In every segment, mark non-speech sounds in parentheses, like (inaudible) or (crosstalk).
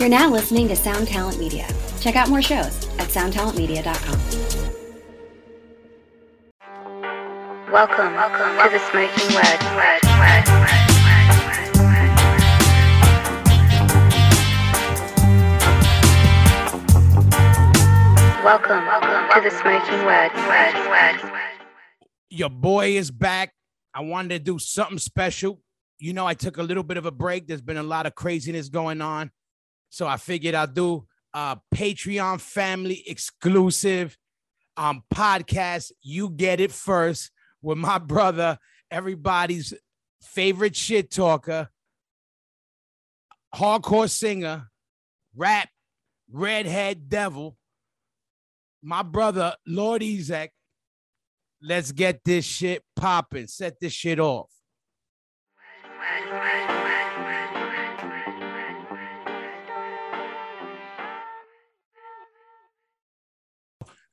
You're now listening to Sound Talent Media. Check out more shows at soundtalentmedia.com. Welcome, welcome to the Smokin Word. word, word, word, Welcome, welcome to the Smokin Word. word, word. Your boy is back. I wanted to do something special. You know, I took a little bit of a break. There's been a lot of craziness going on. So I figured I'd do a Patreon family exclusive um, podcast. You get it first with my (laughs) brother, everybody's favorite shit talker, hardcore singer, rap, redhead devil, my brother, Lord Ezec. Let's get this shit popping. Set this shit off.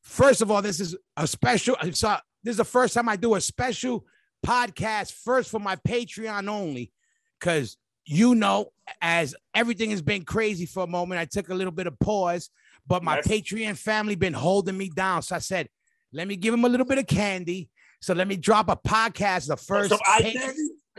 First of all, this is a special. So this is the first time I do a special podcast first for my Patreon only, because you know, as everything has been crazy for a moment, I took a little bit of pause, but my Yes. Patreon family been holding me down. So I said, let me give them a little bit of candy. So let me drop a podcast. The first, Some eye pa-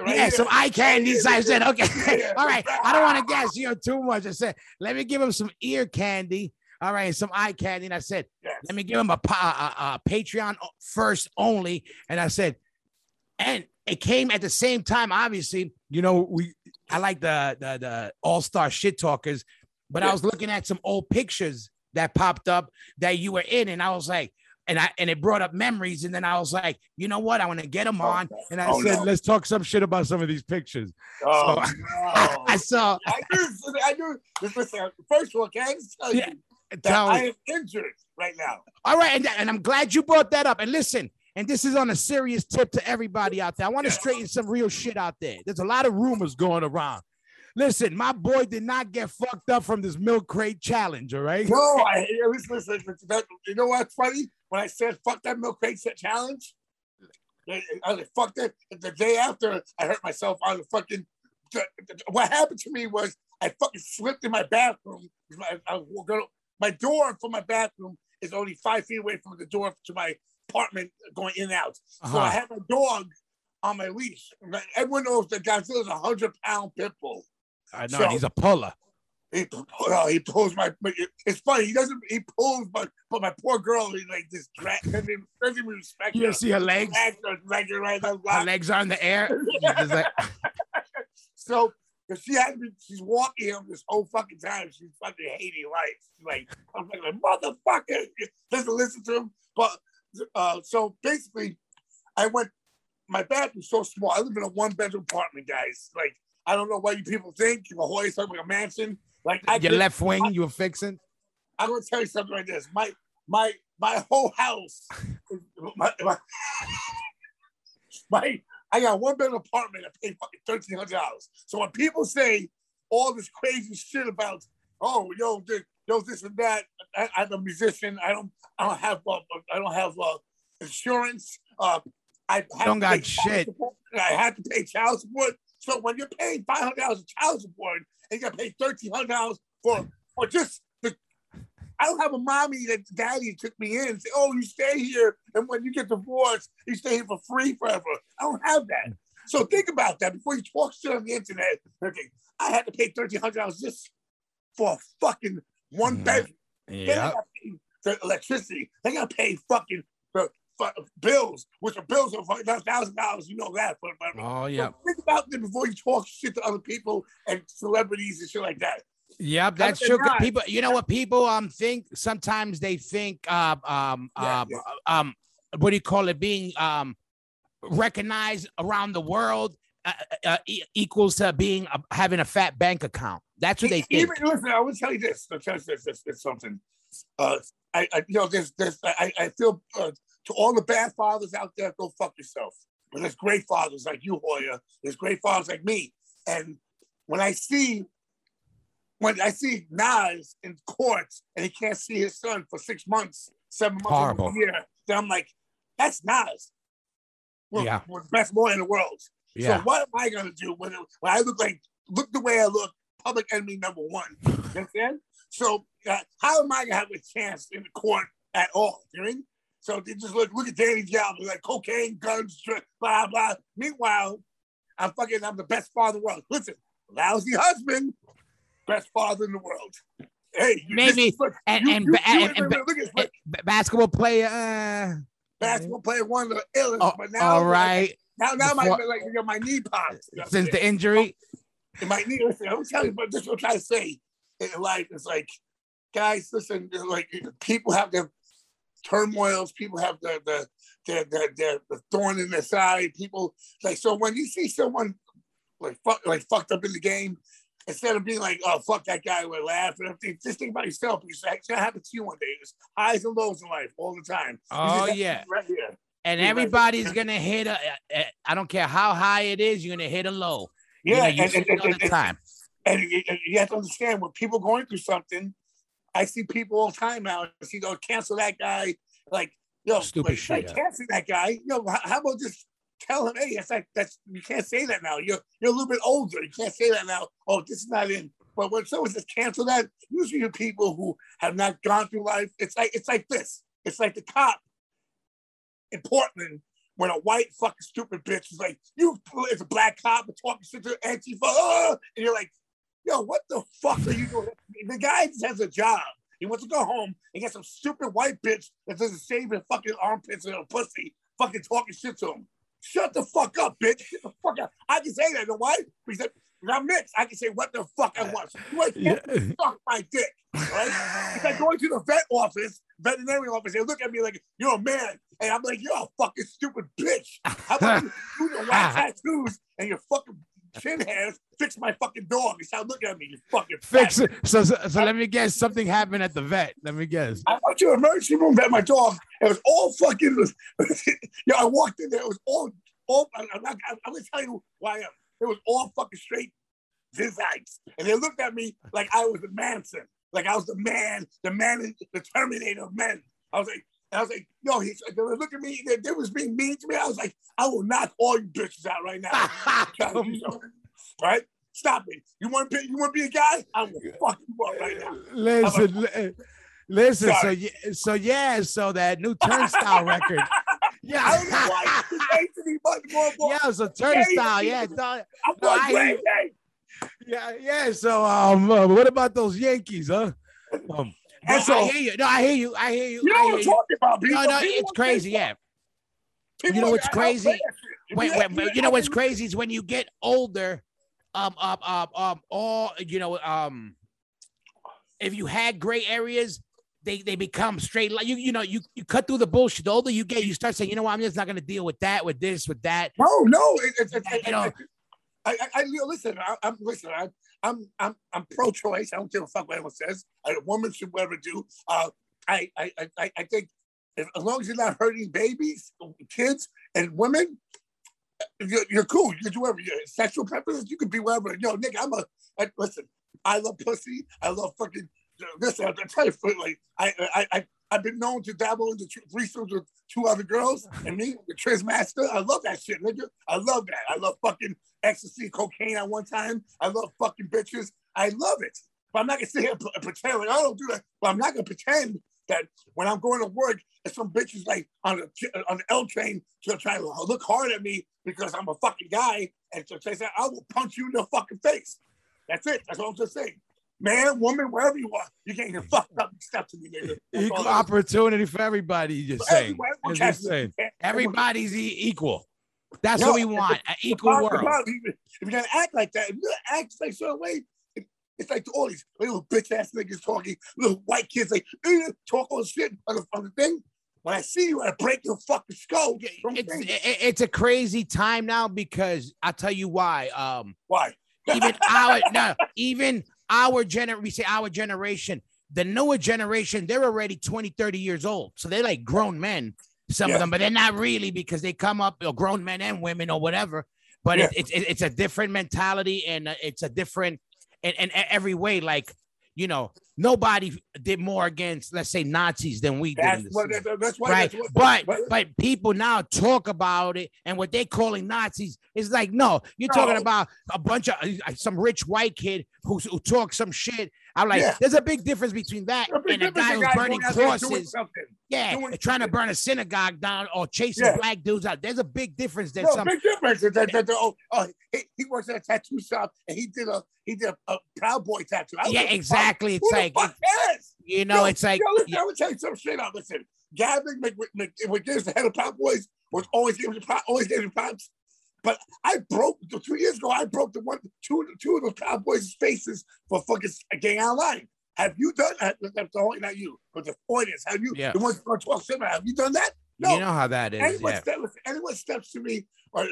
Right yeah, here. some eye candy. Right So I said, okay, (laughs) (laughs) all right. I don't want to guess, you know, too much. I said, let me give him some ear candy. All right, some eye candy. And I said, Yes. let me give him a, pa- a, a Patreon first only. And I said, and it came at the same time. Obviously, you know, we I like the the, the all star shit talkers, but I was looking at some old pictures that popped up that you were in, and I was like, and I and it brought up memories, and then I was like, you know what, I want to get them Oh, on, and I oh, said, no. let's talk some shit about some of these pictures. Oh, So- (laughs) no. I saw. I knew, I knew. Uh, first of all, can I just tell Yeah, you that I am injured right now. All right, and, and I'm glad you brought that up. And listen, and this is on a serious tip to everybody out there. I want to straighten some real shit out there. There's a lot of rumors going around. Listen, my boy did not get fucked up from this milk crate challenge, all right? No, I listen, listen, listen. That, you know what's funny? When I said "fuck that milk crate challenge," I was like, "Fuck that." The day after, I hurt myself on the fucking. What happened to me was I fucking slipped in my bathroom. I was my door from my bathroom is only five feet away from the door to my apartment going in and out. So I Uh-huh. had my dog on my leash. Everyone knows that Godzilla's a hundred pound pit bull. I know So- he's a puller. He, oh, he pulls my. It's funny. He doesn't. He pulls, but but my poor girl. He like just drag. (laughs) Doesn't even, doesn't even respect You her. see her legs? Her, drags her right down the Her legs are in the air. (laughs) Like, (laughs) So if she had been, she's walking him this whole fucking time. She's fucking hating life. She's like, I'm like, motherfucker, (laughs) doesn't listen to him. But uh, so basically, I went. My bathroom's so small. I live in a one bedroom apartment, guys. Like I don't know what you people think. La Jolla's talking like a mansion. Like I your did- left wing, you were fixing. I'm gonna tell you something like this. My my my whole house, (laughs) my, my, (laughs) my I got one bedroom apartment. I pay fucking thirteen hundred dollars. So when people say all this crazy shit about, oh yo this, yo this and that, I, I'm a musician. I don't I don't have uh, I don't have uh, insurance. Uh, I have Don't to got shit. support. I have to pay child support. So when you're paying five hundred dollars of child support and you got to pay thirteen hundred dollars for for just I don't have a mommy that daddy took me in and say, oh, you stay here. And when you get divorced, you stay here for free forever. I don't have that. So think about that before you talk shit on the internet. Okay, I had to pay $1,300 just for a fucking one Mhm. bedroom. Yeah. got to pay the electricity. They got to pay fucking the bills, which are bills of $1,000. You know that. But, but, Oh so yeah. think about it before you talk shit to other people and celebrities and shit like that. Yep, that's true. not- People, you know what people um think? Sometimes they think um um Yeah, um, yeah. um what do you call it? Being um recognized around the world uh, uh, e- equals to being uh, having a fat bank account. That's what they think. Even listen, I will tell you this. I'll tell you this, this, this something. Uh, I, I, you know, there's, there's, I, I feel uh, to all the bad fathers out there, go fuck yourself. But there's great fathers like you, Hoya. There's great fathers like me. And when I see, when I see Nas in court and he can't see his son for six months, seven months, Horrible. a year, then I'm like, that's Nas. We're, Yeah. we're the best boy in the world. Yeah. So what am I gonna do when, when I look like look the way I look public enemy number one. You (laughs) understand? So uh, how am I gonna have a chance in the court at all? You know what I mean? So they just look look at Danny Diablo, like cocaine, guns, blah blah. Meanwhile, I'm fucking I'm the best father in the world. Listen, lousy husband, best father in the world. Hey, Maybe- and- you- and- you- and- you- and- look at this, Eh, basketball player. Uh, basketball player, one of the illest, oh, but now all right. now now my Before- like you know, my knee pops. You know Since the injury, And my knee. Listen, I'm telling you, but this is what I'm trying to say in life. It's like, guys, listen. Like people have their turmoils. People have the the the the, the, the thorn in their side. People like so when you see someone like fuck like fucked up in the game. Instead of being like, oh fuck that guy, we're laughing. Just think about yourself. It's gonna happen to you one day. It's highs and lows in life all the time. Oh, to yeah. right here. and Yeah, right. everybody's gonna hit a. a- a- I don't care how high it is, you're gonna hit a low. You Yeah, know, you and, see and, it and, all and, the time. and you, you have to understand when people going through something, I see people all the time now. I see, go cancel that guy. Like, yo, Stupid like, shit, Like, yeah. cancel that guy. Yo, how, how about just tell him, hey, that's like that's you can't say that now. You're you're a little bit older. You can't say that now. Oh, this is not in. But when someone says cancel that, usually the people who have not gone through life, it's like it's like this. It's like the cop in Portland when a white fucking stupid bitch is like, you it's a black cop talking shit to Antifa, uh, and you're like, yo, what the fuck are you doing? The guy just has a job. He wants to go home and get some stupid white bitch that doesn't shave his fucking armpits and a pussy fucking talking shit to him. Shut the fuck up, bitch. Get the fuck up. I can say that, you know why? Because I'm mixed. I can say what the fuck I want. So you ain't can't suck my dick, right? It's like going to the vet office, veterinary office, they look at me like, you're a man. And I'm like, you're a fucking stupid bitch. How about you do your white (laughs) tattoos and your fucking chin hairs fix my fucking dog? You start looking at me, you fucking Fix it. So, so, so let me guess. Something happened at the vet. Let me guess. I went to emergency room, vet my dog. It was all fucking. (laughs) yo, I walked in there. It was all, all. I'm, not, I'm gonna tell you why I am. It was all fucking straight Zizites, and they looked at me like I was the Manson, like I was the man, the man, the Terminator of men. I was like, I was like, yo, he's. They were looking at me. They, they was being mean to me. I was like, I will knock all you bitches out right now. (laughs) Trying to do something. right? Stop it. You want to be? You want to be a guy? I will fuck you up right now. Listen, li- listen. So Sorry. yeah, so yeah, so that new turnstile record. (laughs) I don't know why me (laughs) much more. more. Yeah, so turnstile. Yeah, dog. I'm No, going I yeah, yeah. So um, uh, what about those Yankees, huh? Um, no, And so- I hear you. No, I hear you. I hear you. You know what I'm talking about, people. No, no, People it's crazy. Yeah. People You know what's crazy? play that shit. Wait, you wait, ask wait, me, you know what's crazy is when you get older, um, um, um, um, all you know, um, if you had gray areas, they they become straight. Like you, you know, you you cut through the bullshit. The older you get, you start saying, you know what, I'm just not gonna deal with that, with this, with that. No, no. It, it, it, You know- I, I, I listen. I, I'm listen. I, I'm, I'm, I'm pro-choice. I don't give a fuck what anyone says. A woman should whatever do. Uh, I, I, I- I, I think if, as long as you're not hurting babies, kids, and women, you're, you're cool. You can do whatever. Sexual preferences, you can be whatever. Yo, Nick, I'm a. I, listen, I love pussy. I love fucking. Listen, I tell you, like I, I, I, I've been known to dabble into thr- threesomes with two other girls, and me, the Triz Master. I love that shit, nigga. I love that. I love fucking ecstasy, cocaine at one time. I love fucking bitches. I love it. But I'm not gonna sit here and pretend like I don't do that. But I'm not gonna pretend that when I'm going to work, and some bitches like on the uh, on the L train to try to look hard at me because I'm a fucking guy, and to say I will punch you in the fucking face. That's it. That's all I'm just saying. Man, woman, wherever you are, you're getting (laughs) fucked up and stuff to me, nigga. That's Equal opportunity for everybody. You're just saying. You're saying. Everybody's equal. That's No, what we want. An equal problem- world. problem, If you're gonna act like that, if you're gonna act like certain way, it's like all these little bitch ass niggas talking, little white kids like "Eh," talk all shit on the, on the thing. When I see you, I break your fucking skull. It's it's a crazy time now because I'll tell you why. Um, Why? even (laughs) our no, even our gener we say our generation, the newer generation, they're already 20, 30 years old. So they're like grown men, some Yeah. of them, but they're not really because they come up, or grown men and women or whatever. But Yeah. it's it's it's a different mentality and uh, it's a different in, in every way. Like, you know, nobody did more against, let's say, Nazis than we did. That's the what. 60s That's why. right? That's what, But but people now talk about it, and what they're calling Nazis is like, no, you're talking about a bunch of uh, some rich white kid who, who talks some shit. I'm like, Yeah. there's a big difference between that big and a guy who's burning going out there doing crosses. Yeah, doing trying to burn a synagogue down or chasing Yeah. black dudes out. There's a big difference. There's No, some big difference. That, that, that, oh, oh, he, he works at a tattoo shop and he did a he did a, a Proud Boy tattoo. Yeah, exactly. It's like cares? you know, Yo, it's like yo, listen, I would tell you some shit out. Listen, Gavin Mc, Mc, McInnes, the head of Proud Boys, was always giving the always giving props. But I broke two years ago. I broke the one, two, two of those Cowboys' faces for fucking gang online. Have you done that? That's the only not you, but the audience. Have you? Yeah. The ones going talk. Have you done that? No. you know how that is. anyone, Yeah. step, anyone steps to me, or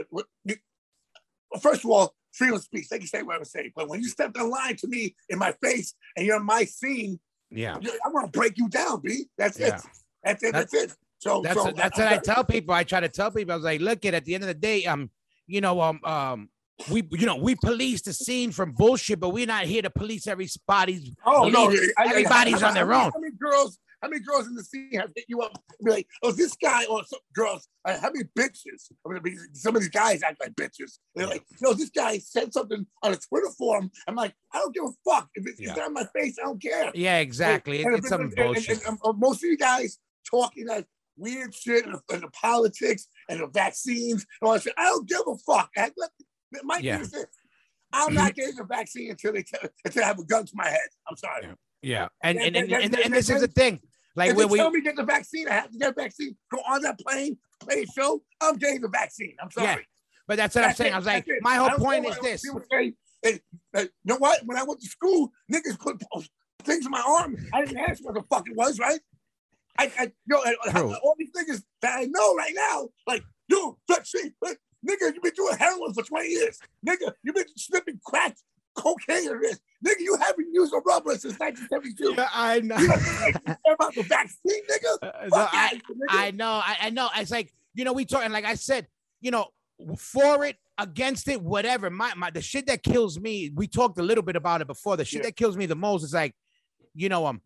first of all, freedom of speech. They can say whatever they say. But when you step the line to me in my face and you're in my scene, Yeah. I'm gonna break you down, B. That's Yeah. it. That's it. That's, it. So That's so that's what I tell people. I try to tell people. I was like, look at at the end of the day, um, you know, um, um, we you know we police the scene from bullshit, but we're not here to police everybody's. Oh no, belief. I- I- Everybody's on their own. How many girls? How many girls in the scene have hit you up and be like, "Oh, this guy or some girls? Uh, how many bitches? I mean, some of these guys act like bitches. They're like, "No, this guy said something on a Twitter forum." I'm like, "I don't give a fuck if it's, Yeah. it's on my face. I don't care." Yeah, exactly. And- It- it's some and- and- bullshit. and- and most of you guys talking that weird shit and and the politics and the vaccines and all that shit. I don't give a fuck. I, let, my Yeah. thing is this. I'm not mm-hmm. getting the vaccine until they tell, until I have a gun to my head. I'm sorry. Yeah, and and and, and- and, and- this is the thing. Like if when they we tell me get the vaccine, I have to get a vaccine. Go on that plane, play a show. I'm getting the vaccine. I'm sorry. Yeah, But that's what I'm saying. it, I was like, my whole point is this. Say, hey, hey, you know what? When I went to school, niggas put things in my arm. I didn't ask what the fuck it was, right? I, I yo, I- True. all these niggas that I know right now, like, yo, let's see, but, nigga, you been doing heroin for 20 years. Nigga, you been sniffing crack, cocaine, or this. Nigga, you haven't used a rubber since 1972. Yeah, I know. You don't about the vaccine, nigga? Uh, no, Fuck I, that, nigga. I know, I, I know. It's like you know, we talk, and like I said, you know, for it, against it, whatever. My, my, the shit that kills me. We talked a little bit about it before. The shit Yeah. that kills me the most is like, you know, um,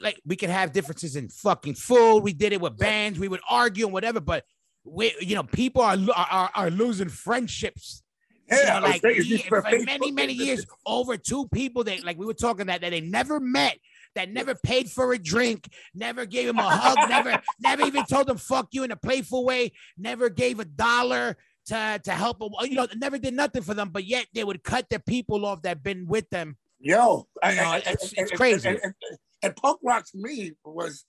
like we could have differences in fucking food. We did it with bands. We would argue and whatever, but we, you know, people are are, are losing friendships. you Yeah, know, like it's for many many years over two people that like we were talking that that they never met that never paid for a drink never gave him a (laughs) hug never never even told him fuck you in a playful way never gave a dollar to to help them you know never did nothing for them but yet they would cut the people off that been with them Yo, You know, I- I- it's- it's crazy. And, and- and punk rock to me was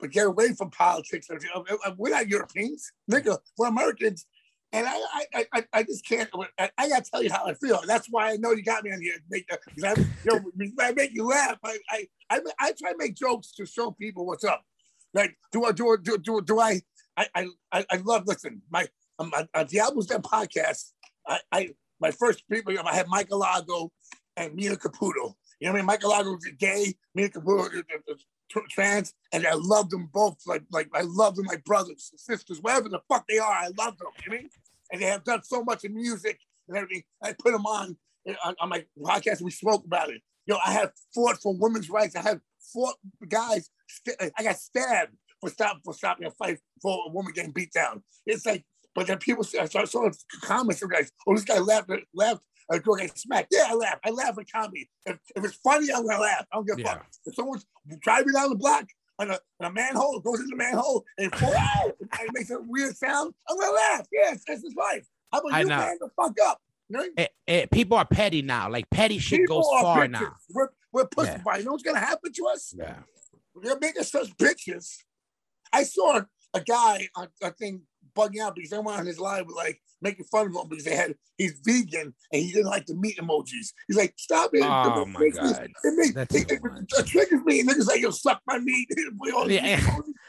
but get away from politics. We're not Europeans, nigga. We're Americans, and I, I, I- I, just can't. I, I gotta tell you how I feel. That's why I know you got me on here. Make, I, you (laughs) know, I make you laugh. I, I, I, I try to make jokes to show people what's up. Like, do I, do I, do, do, do I, I, I, I- love. Listen, my, um, on, on Diablo's Den podcast. I, I, my first people. I had Michael Alago and Mia Caputo. You know what I mean? Michael Alago was gay, Mia Caputo was trans, and I loved them both. Like, like I love them like brothers, sisters, whatever the fuck they are. I love them. You know I mean? And they have done so much in music and everything. I put them on uh, on, on my podcast. We spoke about it. You know, I have fought for women's rights. I have fought guys. St- uh, I got stabbed for stop for stopping a fight for a woman getting beat down. It's like, but then people I saw, saw comments from guys. Oh, this guy laughed. Laughed. A girl getting smacked. Yeah, I laugh. I laugh at comedy. If, if it's funny, I'm gonna laugh. I don't give a Yeah. fuck. If someone's driving down the block on a, on a manhole, goes in the manhole, and, it falls out, (laughs) and makes a weird sound, I'm gonna laugh. Yes, that's his life. How about I you, know. man? The fuck up. You know? Eh, eh, people are petty now like petty shit People goes far bitches. now We're, we're Yeah. You know what's gonna happen to us? yeah They're making such bitches. I saw a guy, I, I think, bugging out because everyone on his live was like making fun of him because they had he's vegan and he didn't like the meat emojis. He's like, stop it. Oh, It my makes me- God. It, makes, it, it- it triggers me. And niggas like, yo, suck my meat. (laughs) We all- Yeah.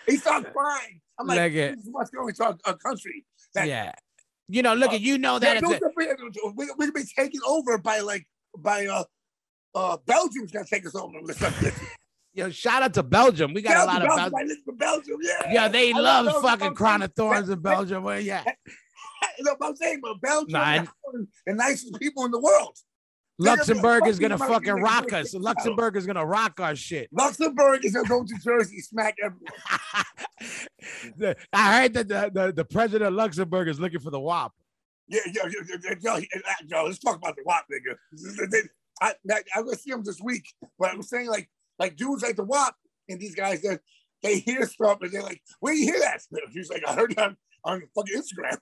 He starts crying. I'm like, Like it. this is what's going to our, our country. That, yeah you know look Uh, at you know that no, if it- we, we, we're taken over by like, by, uh, uh, Belgium's gonna take us over. Yo shout out to belgium we got a lot of Belgium, Bel- I live for Belgium. Yeah. yeah they I love Belgium. fucking crown of thorns in (laughs) belgium well, yeah (laughs) You know what I'm saying? But Belgium I- is the nicest people in the world. Luxembourg is gonna fucking rock us. Luxembourg is gonna rock our shit. (laughs) Luxembourg is gonna go to Jersey, smack everyone. I heard that the, the, the president of Luxembourg is looking for the WAP. Yeah, yo, yo, yo, yo, yo, let's talk about the WAP, nigga. I I, I'm gonna see him this week. But I'm saying like like dudes like the WAP and these guys that they hear stuff and they're like, where you hear that? (laughs) He's like, I heard it on, fucking Instagram.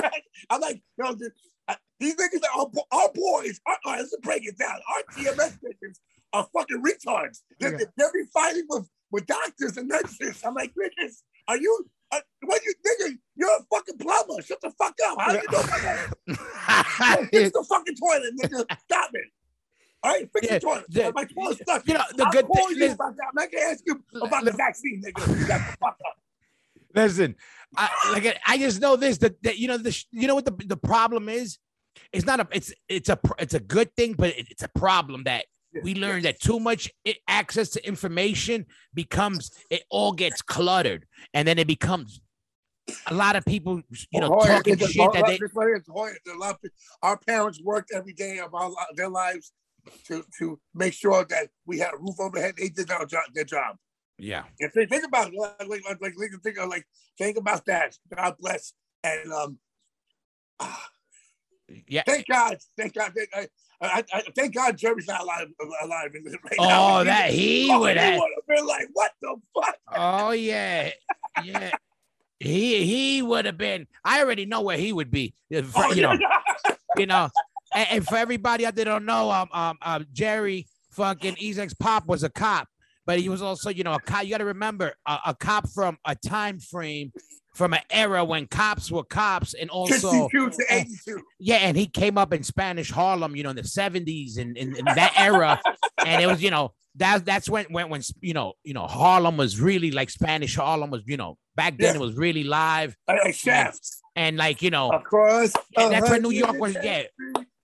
(laughs) (laughs) I'm like, know, the- uh, these niggas are our, our boys. Our, all right, let's break it down. Our DMS niggas are fucking retards. They're, Yeah. they're be fighting with, with doctors and nurses. I'm like, niggas, are you? Uh, what you nigga? You're a fucking plumber. Shut the fuck up. How do you know about that? Fix the fucking toilet, nigga. Stop it. All right, fix Yeah, the toilet. the- My toilet's stuck. you know, the I'll good thing you is- about that. I'm not gonna ask you about the vaccine, nigga. Shut the fuck up. (laughs) Listen, I, like I just know this that, that you know the you know what the, the problem is. It's not a it's it's a it's a good thing, but it- it's a problem that we learn that too much access to information becomes it all gets cluttered, and then it becomes a lot of people you know talking a- shit that they this right here is Hoya. There's a lot of pe- Our parents worked every day of our, their lives to to make sure that we had a roof over their head. They did their job. Their job. yeah And think, think about it, like like like, think like think about that. God bless and um. ah, yeah. Thank God, thank God, thank, I, I, I, thank God, Jerry's not alive, alive right now. Oh, that he Oh, would he have. would have been like, what the fuck? Oh yeah, yeah. He he would have been. I already know where he would be. If- Oh, you know, you know. And, and for everybody out there don't know, um, um, um, Jerry fucking Ezec's pop was a cop, but he was also, you know, a cop. You got to remember, a, a cop from a time frame, from an era when cops were cops, and also 62 to 82. yeah, and he came up in Spanish Harlem, you know, in the seventies and in, that era, and it was, you know, that that's when when when you know, you know, Harlem was really like Spanish Harlem was, you know, back then Yeah. it was really live, Like, like shafts. And like you know, Across. And that's when New York was- yeah.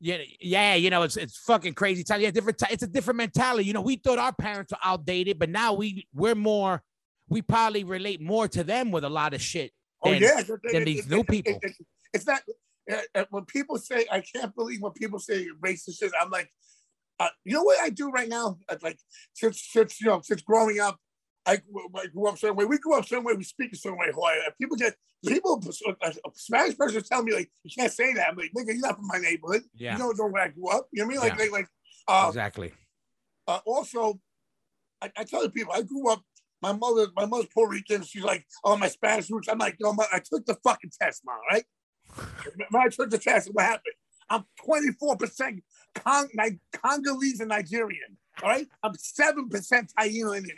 Yeah, yeah, you know, it's it's fucking crazy time. Yeah, different. it's a different mentality. You know, we thought our parents were outdated, but now we we're more. We probably relate more to them with a lot of shit. Oh yeah, than these new people. it's not uh, uh, when people say I can't believe when people say racist shit. I'm like, uh, you know what I do right now? Like since since you know since growing up, I, grew- I grew up certain way. We grew up certain way. We speak a certain way. Hawaii. People get people. A Spanish person tell me like you can't say that. I'm like, nigga, you're not from my neighborhood. Yeah. You don't know where I grew up. You know what I mean? Like Yeah. like like. Uh, exactly. uh, also, I, I tell the people I grew up. My mother, my mother's Puerto Rican. She's like, "Oh, my Spanish roots." I'm like, "No, ma, I took the fucking test, mom. Right? (laughs) when I took the test, what happened? I'm 24 percent Cong- Congolese and Nigerian. All right, I'm seven percent Taino Indian.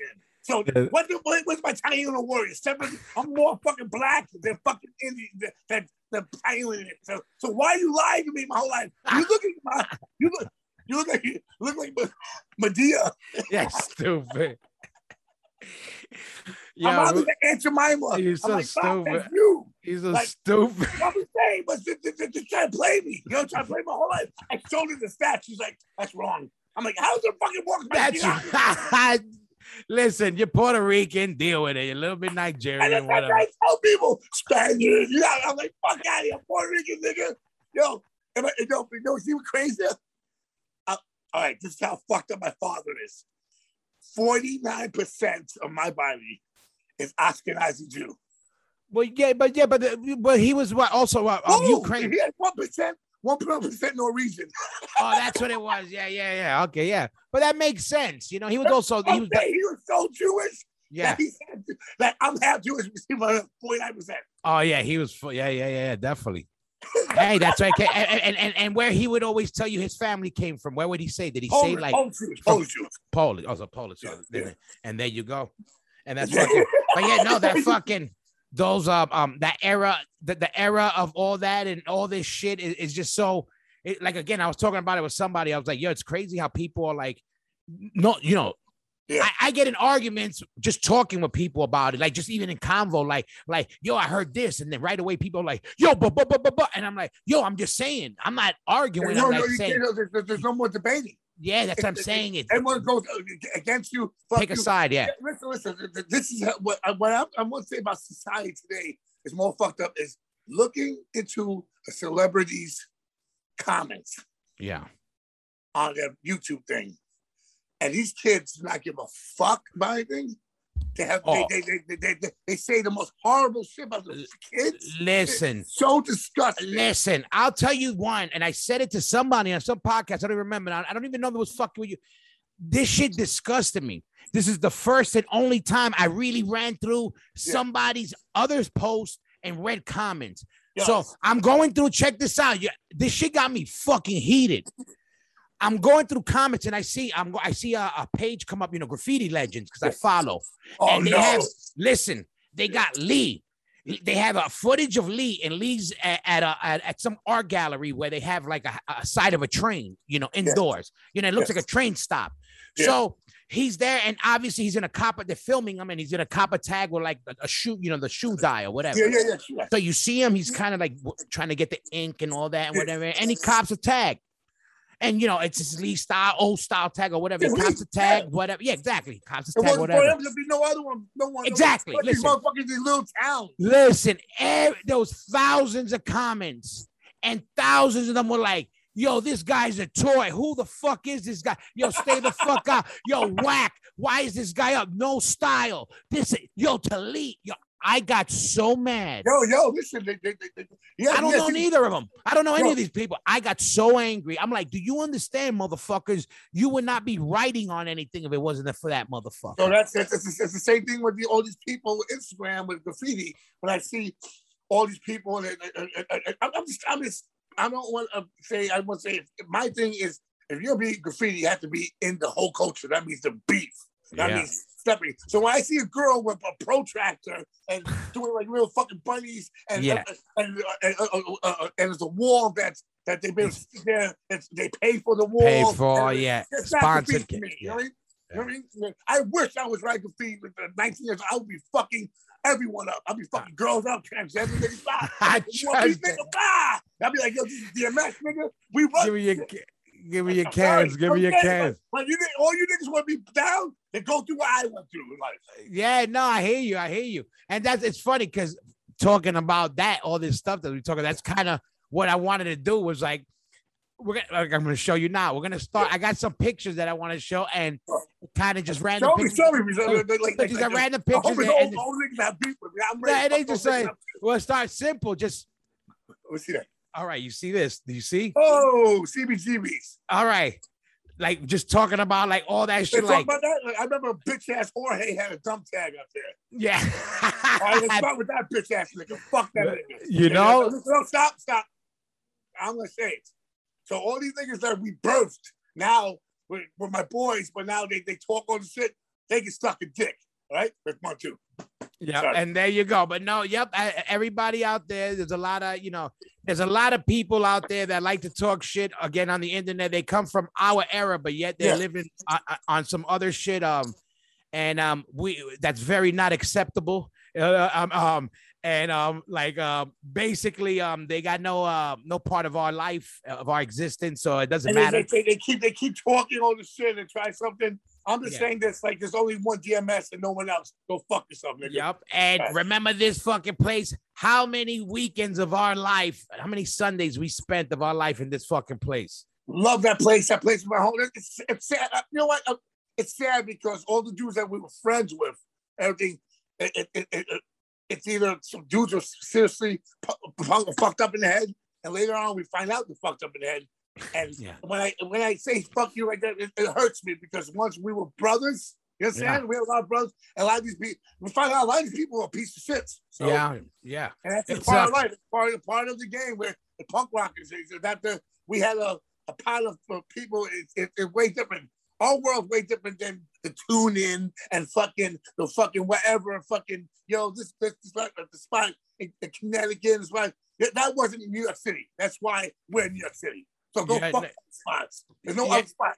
So Yeah. what, the- what? What's my Taino warrior? Seven. I'm more fucking black than fucking Indian than, than Taino So, so why are you lying to me my whole life? You look at my, you look, you look like you look like Madea. (laughs) Yeah, stupid. I'm Yeah, out to Aunt Jemima. You're I'm so like, "Fuck, stupid. you. he's so like- stupid. I'm the same, but just, just, just, trying to play me. You know, trying to play my whole life. I showed her the stats. She's like, that's wrong. I'm like, how's it fucking work? That's. (laughs) Listen, you're Puerto Rican, deal with it. You're a little bit Nigerian, what whatever. I tell people, Spaniards. You know, I'm like, fuck out of here, Puerto Rican nigga. Yo, and I, you know, what's even crazier? Uh, all right, this is how fucked up my father is. 49% of my body is Ashkenazi Jew. Well, yeah, but yeah, but but he was what also uh, um, Oh, Ukraine. He had 1%, 1% Norwegian. Oh, that's what it was. Yeah, yeah, yeah. Okay, yeah. But that makes sense. You know, he was also he was he was so Jewish yeah. he said that I'm half Jewish, forty nine percent. Oh yeah, he was. Yeah, yeah, yeah, yeah, definitely. hey, that's right. And, and and and where he would always tell you his family came from. Where would he say? Did he say like Polish Polish. Polish? Also Polish. Yeah, yeah. And there you go. And that's (laughs) fucking. But yeah, no, that fucking those um um that era, the, the era of all that and all this shit is, is just so. It, like again, I was talking about it with somebody. I was like, yo, it's crazy how people are like, no, you know. Yeah. I, I get in arguments just talking with people about it, like just even in convo, like, like, yo, I heard this, and then right away people are like, yo, but, but, but, but, but, and I'm like, yo, I'm just saying, I'm not arguing. No, I'm no, like you saying, can't, there's, there's- there's no more debating. Yeah, that's what I'm it- saying. It Everyone goes uh, against you. fuck take a side, yeah, Listen, listen. th- th- This is what I, what I'm, I'm going to say about society today is more fucked up. Is looking into a celebrity's comments yeah, on their YouTube thing, and these kids do not give a fuck about anything. They have Oh. they, they, they, they, they, they say the most horrible shit about the kids. Listen, It's so disgusting. listen. I'll tell you one, and I said it to somebody on some podcast. I don't even remember. I I don't even know if it was fucking with you. This shit disgusted me. This is the first and only time I really ran through Yeah. somebody's other's post and read comments. Yes. So I'm going through. Check this out. Yeah, this shit got me fucking heated. I'm going through comments and I see I'm I see a, a page come up. You know, graffiti legends because I follow. oh and they no. have listen. They got Lee. They have a footage of Lee and Lee's at, at a at, at some art gallery where they have like a, a side of a train. You know, indoors. You know, it looks Yes. like a train stop. Yeah. So he's there, and obviously he's in a copper. They're filming him, and he's in a copper tag with like a, a shoe. You know, the shoe dye or whatever. yeah, yeah, yeah, sure. So you see him, he's kind of like w- trying to get the ink and all that and whatever, and he cops a tag. And you know, it's his Lee style, old style tag or whatever. Yeah, cops tag, yeah. whatever. Yeah, exactly. Cops tag, whatever. There'd be no other one. No one. Exactly, No, these listen. motherfuckers in little towns. Listen, ev- there was thousands of comments, and thousands of them were like, "Yo, this guy's a toy. Who the fuck is this guy? Yo, stay the fuck out. Yo, whack. Why is this guy up? No style. This, is yo, Talit. Yo, I got so mad. Yo, yo, listen. They, they, they, yeah, I don't know neither of them. I don't know any Yo. of these people. I got so angry. I'm like, do you understand, motherfuckers? You would not be writing on anything if it wasn't for that motherfucker. So that's it's the same thing with the, all these people with Instagram with graffiti. When I see all these people, and, and- and- and- I'm I'm just, I'm just, I don't want to say, I want to say, my thing is, if you're being graffiti, you have to be in the whole culture. That means the beef. That Yeah. means stepping. So when I see a girl with a protractor and doing like real fucking bunnies, and Yeah. and, uh, and, uh, uh, uh, uh, and there's a wall that's that they've been there, it's, they pay for the wall. Pay for, and yeah, sponsored to me, you know what I mean? What I mean? I wish I was right graffiti with the 19 years. I would be fucking everyone up. I'd be fucking girls up, transgender niggas. (laughs) I You want me, trust nigga? I'd be like, yo, this is DMX, nigga. We run. Give me your, give me your cans. Give me your cans. But, you, all you niggas want to be down, then go through what I went through in life. Yeah, no, I hear you. I hear you. And that's it's funny because talking about that, all this stuff that we talking, about, that's kind of what I wanted to do was like, we're gonna like, I'm gonna show you now. We're gonna start. I got some pictures that I want to show and kind of just random Show me, pictures. show me. Uh, like, like, like, Pictures like, and random pictures. And, and all niggas have beef with me. I'm Yeah, ready. they Fuck just all say- niggas. we'll start simple. Just Let's see that. All right. You see this? Do you see? Oh, CBGBs. All right. Like just talking about like all that shit. Like about that. Like, I remember bitch ass Jorge had a dumb tag up there. yeah. All right, let's start with that bitch ass nigga. Fuck that nigga. You know? no, no, stop, stop. I'm gonna say it. So all these niggas that we birthed now with, my boys, but now they, they talk all the shit. They get stuck a dick. All right, that's one two. Yeah, Sorry. and there you go. But no, yep. Everybody out there, there's a lot of you know, there's a lot of people out there that like to talk shit again on the internet. They come from our era, but yet they're Yeah. living on, on some other shit. Um, and um, we that's very not acceptable. Uh, um, um, and um, like um, basically, um, they got no uh, no part of our life of our existence, so it doesn't And they, matter. they, they keep they keep talking all the shit and try something. I'm just Yeah. saying this like there's only one DMS and no one else. Go fuck yourself, nigga. Yep. And Right. remember this fucking place. How many weekends of our life, how many Sundays we spent of our life in this fucking place? Love that place. That place is my home. It's, it's sad. You know what? It's sad because all the dudes that we were friends with, everything, it, it, it, it, it- it's either some dudes are seriously fucked up in the head, and later on we find out they're fucked up in the head. And Yeah. when I when I say fuck you like that, it, it hurts me because once we were brothers, you understand? We have a lot of brothers, and a lot of these people, we find out a lot of these people are a piece of shit. So, yeah, yeah. and that's just It part of life. It's part of part of the game where the punk rockers is that the we had a, a pile of people. It's it, it's way different. Our world's way different than the tune in and fucking the fucking whatever and fucking yo this this, this like the spot in, in Connecticut and spot. That wasn't in New York City. That's why we're in New York City. So go Yeah, fuck spots. There's no Yeah. other spot.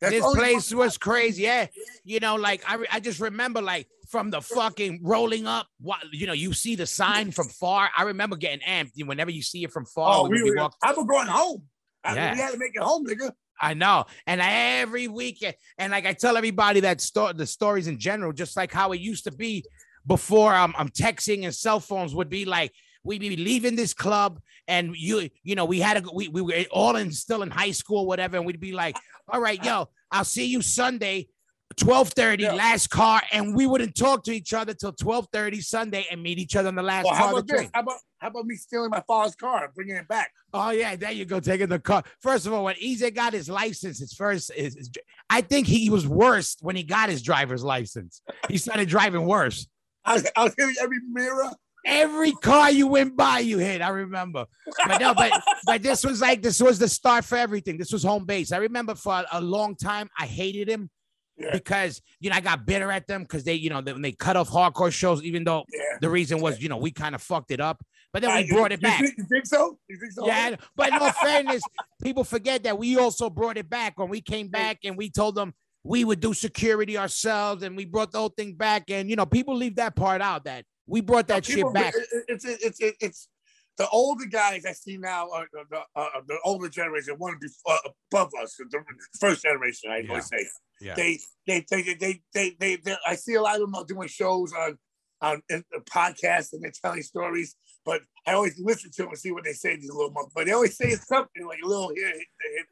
This place was crazy. Yeah. You know, like I, re- I just remember like from the fucking rolling up, what you know, you see the sign from far. I remember getting amped whenever you see it from far. Oh, we we would be were. walking- I was going home. I, Yeah. We had to make it home, nigga. I know. And every weekend, and like I tell everybody that sto- the stories in general, just like how it used to be before um, I'm texting and cell phones would be like we'd be leaving this club and you you know we had to, we, we were all in still in high school whatever and we'd be like all right yo I'll see you Sunday 12:30 Yeah. last car, and we wouldn't talk to each other till 12:30 Sunday and meet each other on the last Well, car how about this? How about how about me stealing my father's car and bringing it back? Oh yeah, there you go, taking the car. First of all, when Eze got his license, his first is, is- I think he was worse when he got his driver's license. He started driving worse. I was, I was hitting every mirror. Every car you went by, you hit. I remember. But no, but (laughs) but this was like this was the start for everything. This was home base. I remember for a, long time I hated him Yeah. because you know I got bitter at them because they you know they, when they cut off hardcore shows, even though Yeah. the reason was you know we kind of fucked it up. But then we brought it you back. think- You think so? You think so? Yeah, but in all fairness, people forget that we also brought it back when we came back and we told them we would do security ourselves and we brought the whole thing back. And you know, people leave that part out that we brought that People- shit back. it- it- It's it's it's it's the older guys I see now are the the, uh, the older generation, one before above us, the first generation. I Yeah. always say Yeah. they they they they they they, they, they I see a lot of them doing shows on on in, uh, podcasts and they're telling stories, but I always listen to them and see what they say. These little months, but they always say something like a little here, hit, hit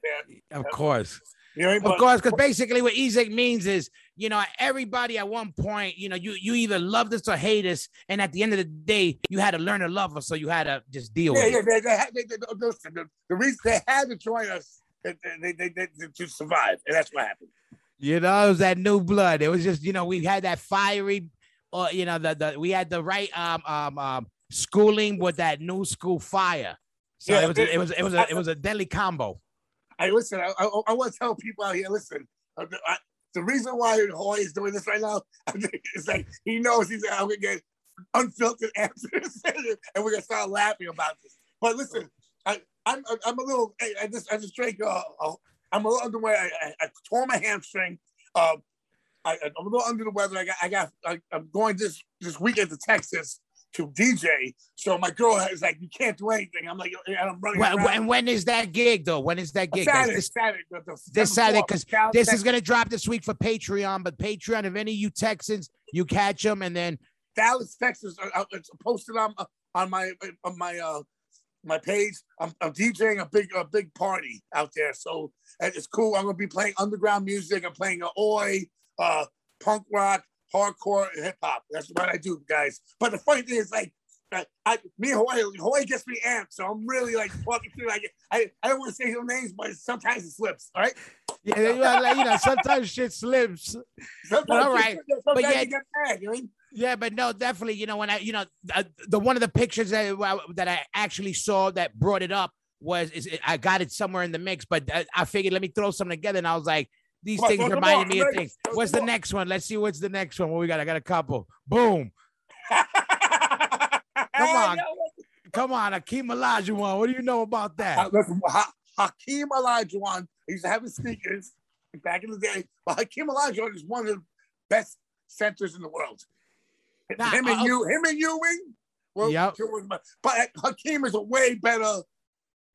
there. Of course. You know, what I mean? Of But- course, because basically what Ezec means is, you know, everybody at one point, you know, you you either loved us or hate us, and at the end of the day, you had to learn to love us, so you had to just deal Yeah, with yeah, it. they, they, had- they, they, the, the reason they had to join us they, they, they, to survive, and that's what happened. You know, it was that new blood. It was just, you know, we had that fiery, uh, you know, the, the we had the right um um um schooling with that new school fire. So Yeah, it was it- it was it was a it was a deadly combo. I listen. I, I, I want to tell people out here. Listen, uh, I, the reason why Hoya is doing this right now (laughs) is like he knows he's gonna get unfiltered (laughs) answers, (laughs) and we're gonna start laughing about this. But listen, I, I'm I'm a little. I, just I just drank. Uh, uh, I'm a little underway. I, I, I tore my hamstring. Um, I, I'm a little under the weather. I got I got I, I'm going this this weekend to Texas to DJ. So my girl is like, you can't do anything. I'm like, and I'm running When, and when is that gig though? When is that gig? Saturday, This, Saturday, the- the this Saturday, because this is gonna drop this week for Patreon. But Patreon, if any of you Texans, you catch them, and then Dallas, Texas. uh, uh, It's posted on uh, on my on my uh my page. I'm, I'm DJing a big a big party out there, so uh, it's cool. I'm gonna be playing underground music. I'm playing a oi, uh, punk rock, hardcore, and hip hop. That's what I do, guys. But the funny thing is, like. I, I, me and Hoya, Hoya gets me amped, so I'm really like talking through. like I, I don't want to say your names, but sometimes it slips, all right? yeah, you know, like, you know, sometimes shit slips. Sometimes, all right. sometimes But yeah- mad, you know? Yeah, but no, definitely. You know, when I, you know, uh, the one of the pictures that that I actually saw that brought it up was is I got it somewhere in the mix, but I, I figured let me throw something together, and I was like, these Come on, things throw reminded more. me of things. What's the next one? Let's see what's the next one. What we got? I got a couple. Boom. (laughs) Come on. Come on, Hakeem Olajuwon. What do you know about Uh, that? listen, ha- Hakeem Olajuwon, used to have his sneakers back in the day, but Hakeem Olajuwon is one of the best centers in the world. Nah, him and uh, you, him and Ewing. Well, Yep. But Hakeem is a way better,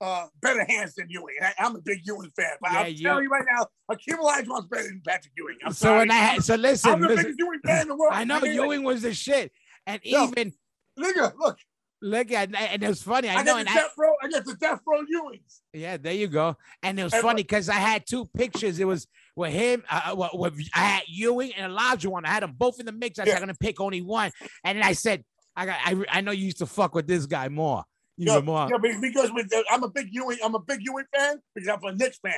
uh, better hands than Ewing. I, I'm a big Ewing fan, but Yeah, I'm you- telling you right now, Hakeem Olajuwon's better than Patrick Ewing. I'm so sorry. when I had, so listen, I'm the listen. biggest Ewing fan in the world. I know mean, Ewing was the shit, and Yo, even Nigga, look, look at and it was funny. I, I, know, got and the I, death row. I got the death row Ewings. Yeah, there you go. And it was And funny because I had two pictures. It was with him, uh, with, with I had Ewing and Olajuwon. I had them both in the mix. I said Yeah. I'm gonna pick only one, and then I said, I got, I, I know you used to fuck with this guy more, even Yeah, more. yeah, because with the, I'm a big Ewing, I'm a big Ewing fan because I'm a Knicks fan.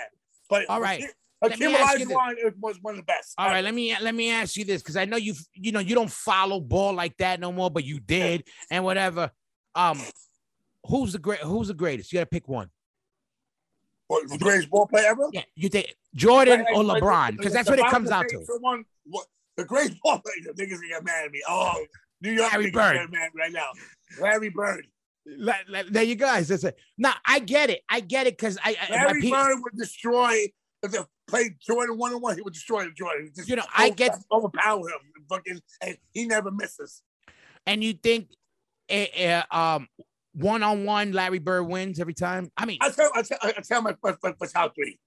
But All right. Hakeem Let me ask you this. Olajuwon was one of the best. All right, let me let me ask you this because I know you you know you don't follow ball like that no more, but you did and whatever. Um, who's the great? Who's the greatest? You gotta pick one. What, the greatest ball player ever. Yeah, you think Jordan or LeBron? Because that's what it comes out to to. Someone, what, the greatest (laughs) ball player. The niggas gonna get mad at me. Oh, New York Larry Bird. mad right now. Larry Bird. There you guys. That's it. Now I get it. I get it because I, I Larry pe- Bird would destroy. If they played Jordan one on one, he would destroy Jordan. Just You know, I over- get- overpower him. Fucking, and he never misses. and you think uh, um one on one Larry Bird wins every time? I mean, I tell, I tell, I tell my, my, my, my top three.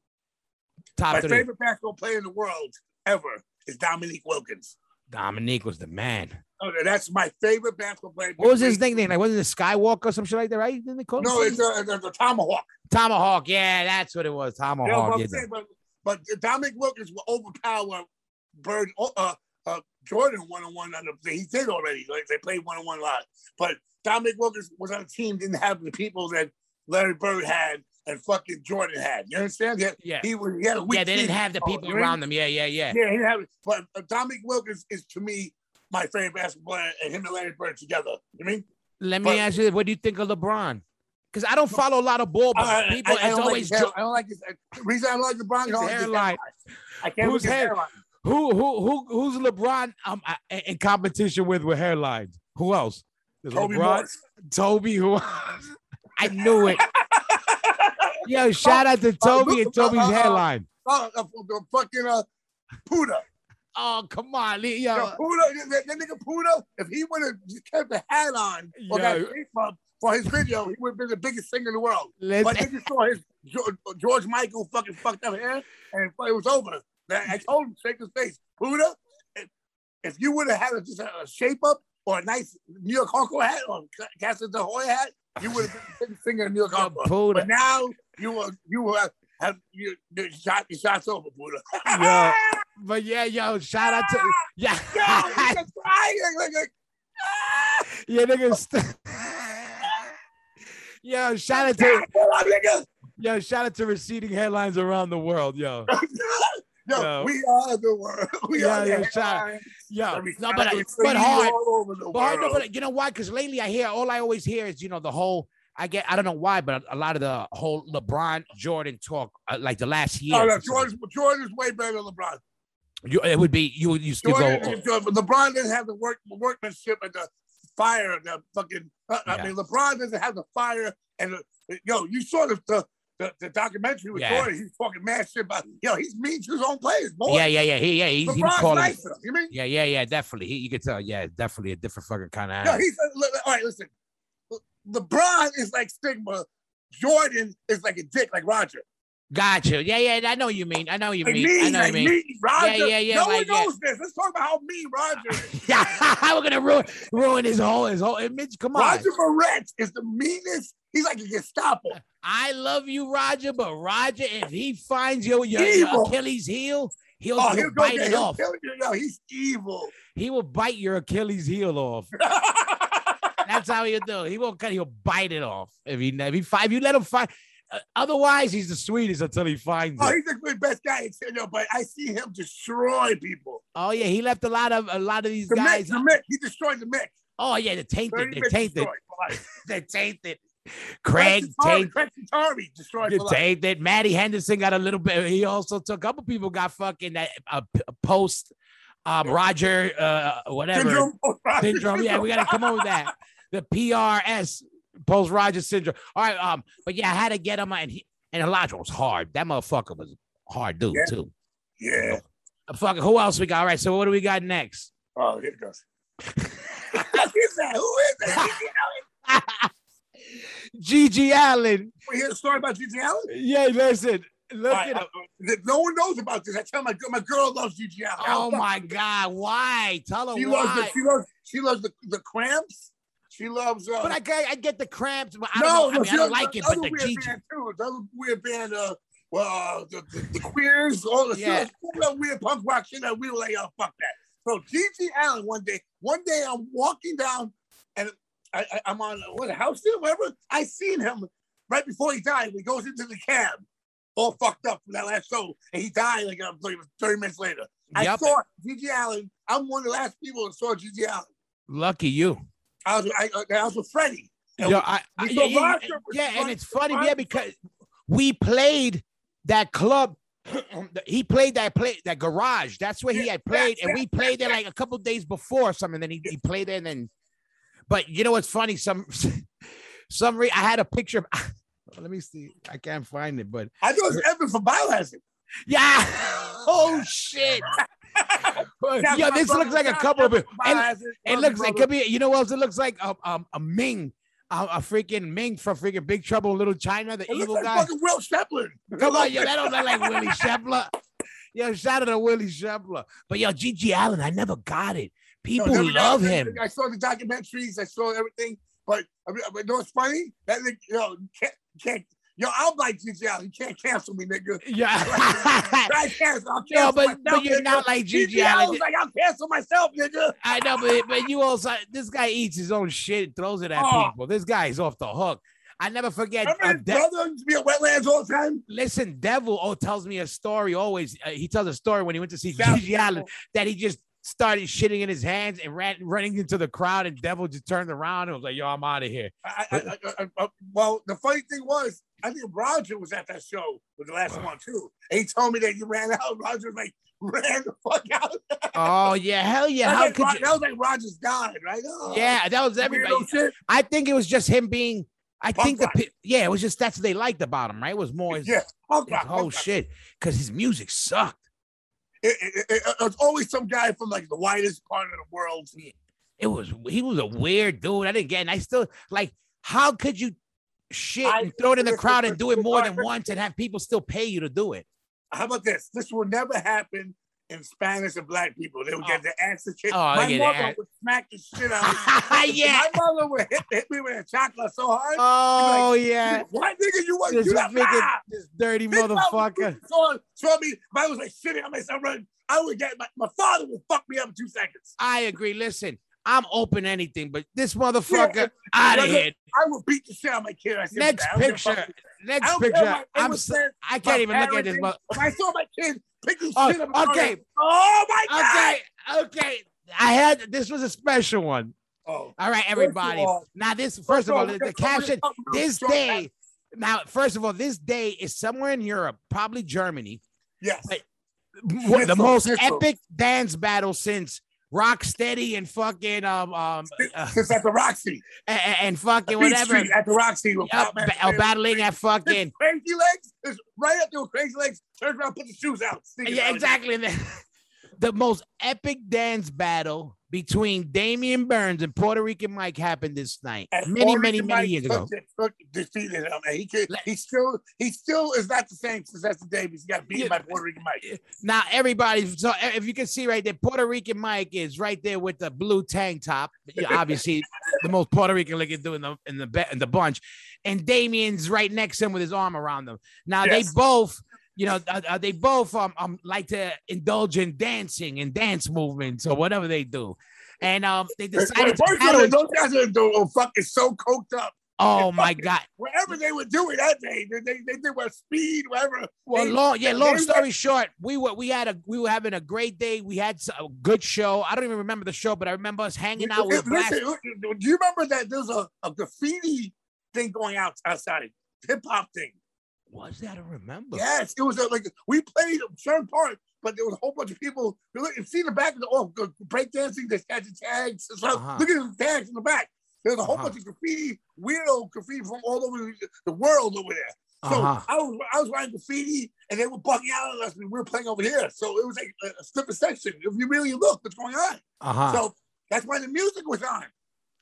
top My three. favorite basketball player in the world ever is Dominique Wilkins. Dominique was the man. Oh, that's my favorite basketball player. What was his nickname? Like wasn't it Skywalker or some shit like that? Right? Didn't they call him? No, it's uh, the, the Tomahawk. Tomahawk. Yeah, that's what it was. You know Tomahawk. yeah? But, but Dominique Wilkins will overpower Bird, uh, uh, Jordan one on one on the. He did already. Like they played one on one a lot, but Dominique Wilkins was on a team didn't have the people that Larry Bird had and fucking Jordan had. You understand? He had, Yeah. he was. He had a weak Yeah, they didn't team. have the Oh, people know? around them. Yeah, yeah, yeah. Yeah, he didn't have it. But uh, Dominique Wilkins is to me my favorite basketball player, and him and Larry Bird together. You mean? Let me But- ask you, what do you think of LeBron? Because I don't follow a lot of ball, but I, people, I, I always like jo- I don't like his. The reason I don't like LeBron, I His don't like his hairline. hairline. I can't Whose look at his hair- hairline. who who who who's LeBron um uh, in competition with with hairlines? Who else? There's Toby LeBron, Morse. Toby. Who? I knew it. (laughs) Yo, shout out to Toby and Toby's uh, uh, hairline. Oh, uh, the fucking uh, Puda. Oh, come on, Lee, Yo, yo. Puda, that, that nigga Puda, if he would have kept the hat on or shape up for his video, he would have been the biggest singer in the world. But Listen, niggas saw his George, Michael fucking fucked up hair, and it was over. That- I told him, shake his face. Puda, if, you would have had a, just a, a shape up or a nice New York Hardcore hat or Casa de Hoya hat, you would have been the biggest singer in New York Yo, Hardcore. Puda. But now you will you will have, have you, you shot your shots over, Buddha. Yo. (laughs) but yeah, yo, shout out to yeah, Yo, nigga crying, ah, yeah, nigga. St- (laughs) yo, shout out to yo, shout out to receding headlines around the world, yo, (laughs) Yo, Yo. we are the world. (laughs) We Yeah, are yeah, the shout- yo. No, but we but hard. all over the But, hard, no, but you know why? Because lately I hear all I always hear is you know the whole. I get I don't know why, but a lot of the whole LeBron Jordan talk uh, like the last year. Oh, no, Jordan's, Jordan's way better than LeBron. You, it would be you would to Jordan, go. Jordan- LeBron doesn't have the work workmanship and the fire, the fucking. Uh, I mean, LeBron doesn't have the fire and the, yo. You saw the the, the, the documentary with Yeah. Jordan. He's talking mad shit about yo. He's mean to his own players, boy. Yeah, yeah, yeah. He, yeah, he's, he was calling. nicer. You mean? Yeah, yeah, yeah. Definitely. He, you could tell. Yeah, definitely a different fucking kind of. No, he's look, all right. Listen, LeBron is like stigma. Jordan is like a dick, like Roger. Gotcha. Yeah, yeah. I know you mean. I know you mean. me, I know you mean. me, Roger. yeah, yeah, No like, one yeah. knows this. Let's talk about how mean Roger is. (laughs) Yeah, (laughs) we're gonna ruin ruin his whole his whole image. Come on. Roger Miret is the meanest. He's like a Gestapo. I love you, Roger, but Roger, if he finds your your, your Achilles heel, he'll, Oh, he'll he'll bite it off. you. Yo, he's evil. He will bite your Achilles heel off. (laughs) That's how he'll do. He won't cut. He'll bite it off if he if he if you let him find. Otherwise, he's the sweetest until he finds oh, it. he's the best guy in San but I see him destroy people. Oh yeah, he left a lot of a lot of these The guys. Mick, the Mick, he destroyed the Mick. Oh yeah, they're tainted. 30 They're tainted. They're (laughs) tainted. Craig. Craig Tarby destroyed life. tainted. Maddie Henderson got a little bit. He also took a couple people got fucking that uh, post um Roger uh whatever Syndrome. syndrome. Yeah, we gotta come up with that. The PRS post Roger syndrome. All right, um, but yeah, I had to get him and he and Elijah was hard. That motherfucker was hard dude Yeah. too. Yeah. Uh, Fucking who else we got? All right, so what do we got next? Oh, here it goes. Who (laughs) is that? Who is that? GG Allin. (laughs) We hear a story about GG Allin? Yeah, listen. Look right, at him. uh, no one knows about this. I tell my girl, my girl loves GG Allin. Oh my. God! Why? Tell her She loves, the, she loves she loves the, the cramps. She loves uh, But I get, I get the cramps. But I no, don't, know. I, mean, I don't like it. But the band too. Another weird band, uh, well, uh, the, the, the queers, all the Yeah. yeah. all that weird punk rock shit that we were like, oh fuck that. So GG Allin one day, one day I'm walking down and I, I, I'm on what a house deal, whatever. I seen him right before he died. He goes into the cab, all fucked up from that last show, and he died like, uh, like 30 minutes later. I Yep. saw GG Allin. I'm one of the last people that saw GG Allin. Lucky you. I was I, I was with Freddie. And Yo, I, I- yeah, yeah, yeah, and it's funny, yeah, because we played that club. (clears throat) he played that play that garage. That's where he had played, and we played there like a couple days before or something. Then he, he played there, and then. But you know what's funny? Some (laughs) some re- I had a picture of. (laughs) Let me see. I can't find it, but I thought it was Evan from Biohazard. (laughs) yeah. Oh shit. Yo, this looks like a couple of it. It, Biohazard. it Love looks. It could be. You know what else? It looks like a um, a Ming, a, a freaking Ming from freaking Big Trouble in Little China, the It evil like guy. fucking Will Sheplin. Come on, yo, that don't look like Willie Shepler. (laughs) Yo, shout out to Willie Shepler. But yo, GG Allin, I never got it. People No, love him. I saw the documentaries. I saw everything. But I mean, but you know what's funny? That you know, can't, can't Yo, I'm like GG Allin. You can't cancel me, nigga. Yeah. (laughs) I cancel. I'll cancel No, but- myself, but you're not like Gigi GG Allin. Allin's like, I'll cancel myself, nigga. I know, but, but you also this guy eats his own shit, and throws it at Oh. people. This guy is off the hook. I never forget. Remember uh, his De- brother used to be at Wetlands all the time? listen, Devil oh tells me a story always. Uh, he tells a story when he went to see GG Allin that he just started shitting in his hands and ran running into the crowd, and Devil just turned around and was like, "Yo, I'm out of here." I, I, I, I, well, the funny thing was, I think Roger was at that show with the last one too. And he told me that you ran out. (laughs) Roger was like, ran the fuck out. Oh yeah, hell yeah! (laughs) That was How like could you? That was like Roger's died, right? Oh, Yeah, that was everybody. I think it was just him being. I Punk think the rock. pe- yeah, it was just that's what they liked about him, right? It was more his, Yeah, punk his rock, whole shit because his music sucked. It, it, it, was always some guy from like the whitest part of the world. It was he was a weird dude. I didn't get. And I still like. How could you shit I- and throw it in the crowd and do it more than once and have people still pay you to do it? How about this? This will never happen in Spanish and black people. They would get oh. their ass to shit. Oh, My they get their mother would smack the shit out of me. (laughs) Yeah. My mother would hit, hit me with a chocolate so hard. Oh yeah, What nigga you want? this You got freaking this dirty mouth motherfucker. So, so I mean, if I was like shitting on myself, running, I would get my, my father would fuck me up in two seconds. I agree. Listen, I'm open anything, but this motherfucker out of here. I would beat the shit out of my kid. I Next I don't give a picture. Next picture. I'm. So, I can't even look at this. mo- If I saw my kid picking Oh, shit up, okay. oh my god. Okay, okay. I had this was a special one. Oh, All right, everybody. all- now this first of all, the, the caption. This day. Now, first of all, this day is somewhere in Europe, probably Germany. Yes. The most epic dance battle since Rocksteady and fucking um um uh, at the Roxy. (laughs) and, and fucking whatever. Street at the Roxy. with Yup, Pop Man ba- battling at fucking Crazy legs is right up there with crazy legs. Turns around, put the shoes out. yeah, exactly. (laughs) The most epic dance battle between Damian Burns and Puerto Rican Mike happened this night, And many, Puerto many, Rican many Mike years ago. it- took- defeated him, and he could. He still, he still is not the same since the day he got beaten Yeah. by Puerto Rican Mike. Now everybody, so if you can see right there, Puerto Rican Mike is right there with the blue tank top. Obviously, the most Puerto Rican looking dude in the in the in the bunch, and Damien's right next to him with his arm around them. Now Yes. they both, you know, uh, uh, they both um, um like to indulge in dancing and dance movements or whatever they do, and um they decided to First of all, those guys are doing fucking so coked up. Oh my god! Wherever they were doing that day, they, they, they did what speed, whatever. Well, They- long yeah. Long story short, we were we had a we were having a great day. We had a good show. I don't even remember the show, but I remember us hanging out with Listen, do you remember that there's a, a graffiti thing going out outside, hip hop thing? Was that? I don't remember. Yes, it was a, like we played a certain part, but there was a whole bunch of people. You see the back of the oh, breakdancing, they had the tags. stuff. Uh-huh. Look at the tags in the back. There's a whole Uh-huh. bunch of graffiti, weirdo graffiti from all over the world over there. So Uh-huh. I was I was writing graffiti, and they were bugging out on us, and we were playing over here. So it was like a, a section. If you really look, what's going on? Uh huh. So that's why the music was on.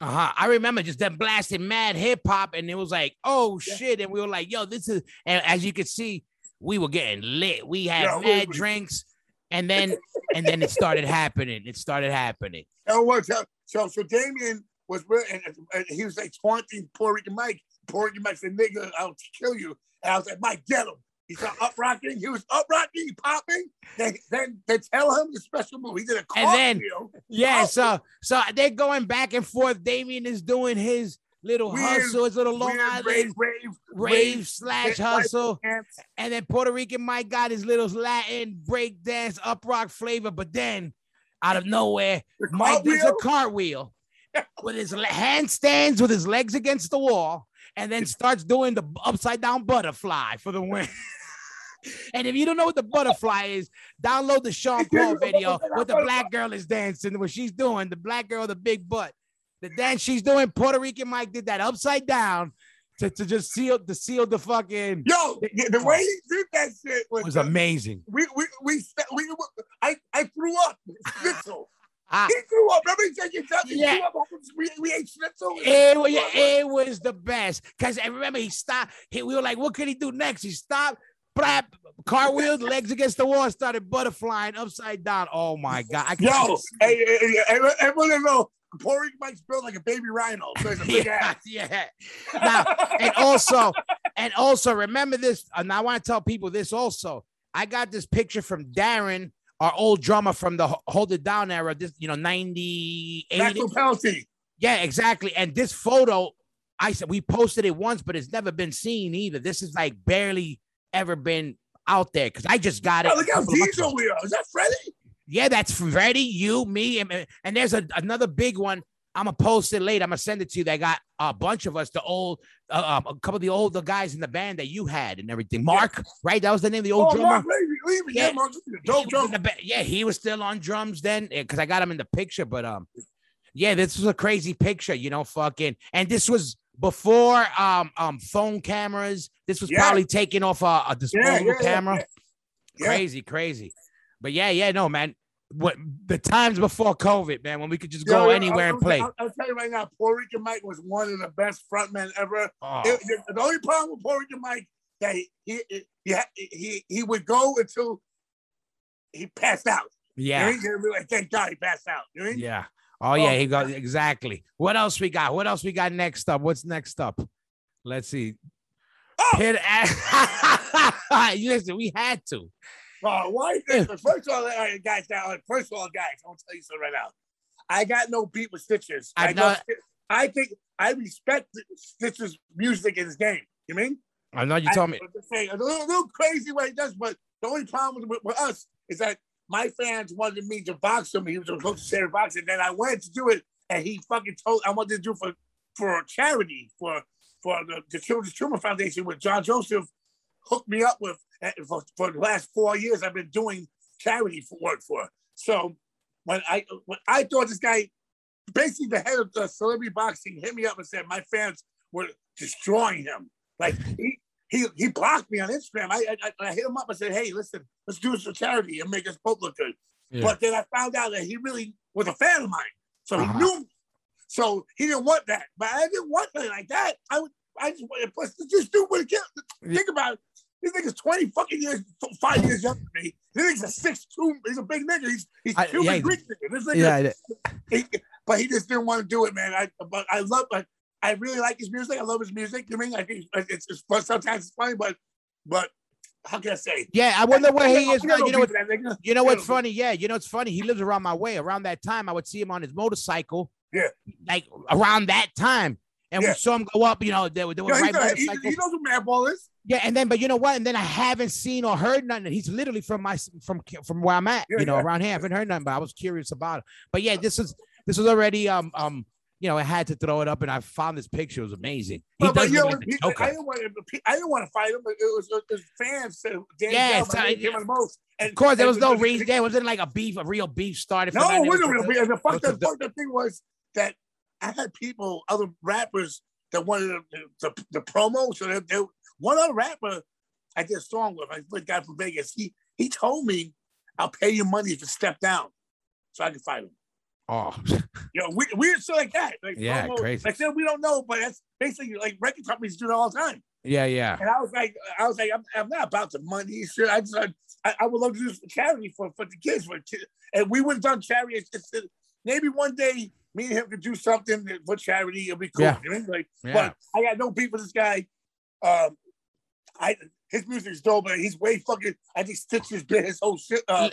Uh huh. I remember just them blasting mad hip hop, and it was like, oh Yeah. shit, and we were like, yo, this is. And as you could see, we were getting lit. We had Yeah, mad we- drinks, and then and then it started happening. It started happening. And what? So, so, so Damien was with, and, and he was like taunting Puerto Rican Mike. Puerto Rican Mike said, "Nigga, I'll kill you." And I was like, "Mike, get him." He started up rocking. He was up rocking, popping. Then, then they tell him the special move. He did a And then- cartwheel. Yeah. Oh. So so they're going back and forth. Damien is doing his little Weird- hustle, his little Long Island rave, rave, rave slash hustle. And then Puerto Rican Mike got his little Latin break dance up rock flavor, but then out of nowhere, The Mike does a cartwheel. cartwheel (laughs) with his handstands with his legs against the wall, and then starts doing the upside down butterfly for the win. (laughs) and if you don't know what the butterfly is, download the Sean Paul video what the black girl is dancing, what she's doing, the black girl, the big butt. The dance she's doing, Puerto Rican Mike did that upside down to, to just seal to seal the fucking Yo, the, way he did that shit was, was amazing. we we we we, we I I threw up schnitzel. (laughs) Ah, he threw up. Remember he said you threw up. We, we ate schnitzel. It, wa- it was the best because I remember he stopped. He, we were like, "What could he do next?" He stopped, brap, cartwheeled, legs against the wall, started butterflying upside down. Oh my god! I Yo, hey, hey, hey, everyone know Rican Mike's built like a baby rhino. So it's a big (laughs) yeah, ass. yeah. Now, and also, And also remember this, and I want to tell people this also. I got this picture from Darren, our old drummer from the Hold It Down era, this, you know, 90, 80. Penalty. Yeah, exactly. And this photo, I said we posted it once, but it's never been seen either. This is like barely ever been out there because I just got it. Oh, look how couple of months ago. diesel we are. Is that Freddie? Yeah, that's Freddie, you, me, and, and there's a, another big one. I'm gonna post it later. I'm gonna send it to you. They got a bunch of us, the old, uh, um, a couple of the older guys in the band that you had and everything. Mark, right? That was the name of the old Oh, drummer. Mark Levy. Levy. Yeah, Yeah. Mark Dope was drum. ba- yeah, he was still on drums then because I got him in the picture. But um, yeah, this was a crazy picture, you know, fucking. And this was before um um phone cameras. This was Yeah. probably taken off a, a disposable yeah, yeah, camera. Crazy, crazy. But yeah, yeah, no, man. What the times before COVID, man, when we could just go anywhere I'll, and play. I'll, I'll tell you right now, Puerto Rican Mike was one of the best frontmen ever. Oh, It- the, the only problem with Puerto Rican Mike that he he he, he, he would go until he passed out. yeah, You know, thank God he passed out. You know I mean? yeah. Oh yeah, Oh, he got exactly. What else we got? What else we got next up? What's next up? Let's see. Oh! Pit (laughs) Listen, we had to. Uh, why? First of all, guys, now, first of all, guys, I'm gonna tell you something right now. I got no beat with Stitches. I I, know-. I think I respect Stitches' music in his game. You mean? I know you told me. Saying, a little, little crazy what he does, but the only problem with, with us is that my fans wanted me to box him. He was supposed to say box, boxing. Then I went to do it, and he fucking told I wanted to do for for charity for for the, the Children's Tumor Foundation, with John Joseph hooked me up with eh, for, for the last four years. I've been doing charity for work for. So when I when I thought this guy, basically the head of the celebrity boxing, hit me up and said my fans were destroying him. Like he he he blocked me on Instagram. I I, I hit him up and said, hey, listen, let's do this for charity and make us both look good. Yeah. But then I found out that he really was a fan of mine, so he Uh-huh. knew. So he didn't want that, but I didn't want nothing like that. I would, I just wanted plus this dude would killed. Think about it. This nigga's twenty fucking years, five years younger than me. This nigga's a six two. He's a big nigga. He's he's I- Cuban yeah, Greek nigga. This nigga, Yeah, (laughs) he, but he just didn't want to do it, man. I but I love I, I really like his music. I love his music. You mean I think it's, it's fun. Sometimes it's funny, but but how can I say? yeah. I wonder where he is now. You know what? You know what's funny? Yeah, you know it's funny. He lives around my way. Around that time, I would see him on his motorcycle. Yeah. like around that time, and Yeah. we saw him go up. You know, they were doing Yo, right he's a, he, he knows who Madball is. Yeah, and then but you know what? And then I haven't seen or heard nothing. He's literally from my from from where I'm at. Yeah, you know, yeah. around here. I haven't heard nothing, but I was curious about it. But yeah, this is this was already um um you know I had to throw it up, and I found this picture. It was amazing. He But, but, you know, like he- I didn't want to. I didn't want to fight him, but it was his fans said Dan Yeah, it's, uh, him the most. And Of course, there was and- no reason. There wasn't like a beef, a real beef started. No, it wasn't real. just- because The fucked was up, the- thing was that I had people, other rappers that wanted the, the, the promo. So they, they, one other rapper I did a song with, I the guy from Vegas. He he told me, "I'll pay you money if you step down, so I can fight him." Oh, (laughs) You know, we, weird shit like that. Like, Yeah, crazy. Like said, we don't know, but that's basically like record companies do that all the time. yeah, yeah. And I was like, I was like, I'm, I'm not about the money shit. I just, I, I would love to do this for charity for, for the kids, for kids. and we have done charity. It's, it's, maybe one day me and him could do something for charity. It'll be cool. Yeah. You know? Like, Yeah. but I got no beef with this guy. Um, I his music's dope, but he's way fucking. I think Stitches bit his whole shit. Uh,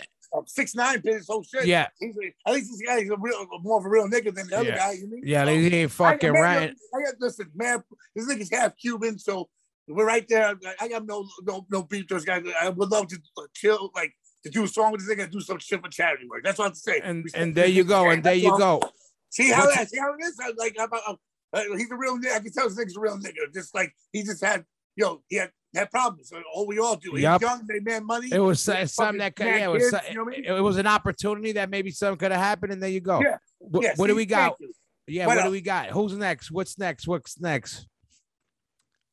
six nine his whole shit. Yeah, He's a, at least this guy is a real, more of a real nigga than the other Yeah. guy. You mean? yeah. So- He ain't fucking I, right. I got listen, man. This nigga's half Cuban, so we're right there. I got no no no beef with those guys. I would love to chill, like to do a song with this nigga, and do some shit for charity work. That's what I'm saying. And Respect and there you go, and there that's you all. go. See how that? See how it is? I, like I'm, I'm, uh, he's a real nigga. I can tell this nigga's a real nigga. Just like he just had, you know, he had had problems. All we all do. Yup. young. They man money. It was uh, something that could, yeah, it was, kids, you know I mean? it, was an opportunity that maybe something could have happened, and there you go. Yeah. Wh- Yeah, what do we got? Yeah, What what do we got? Who's next? What's next? What's next?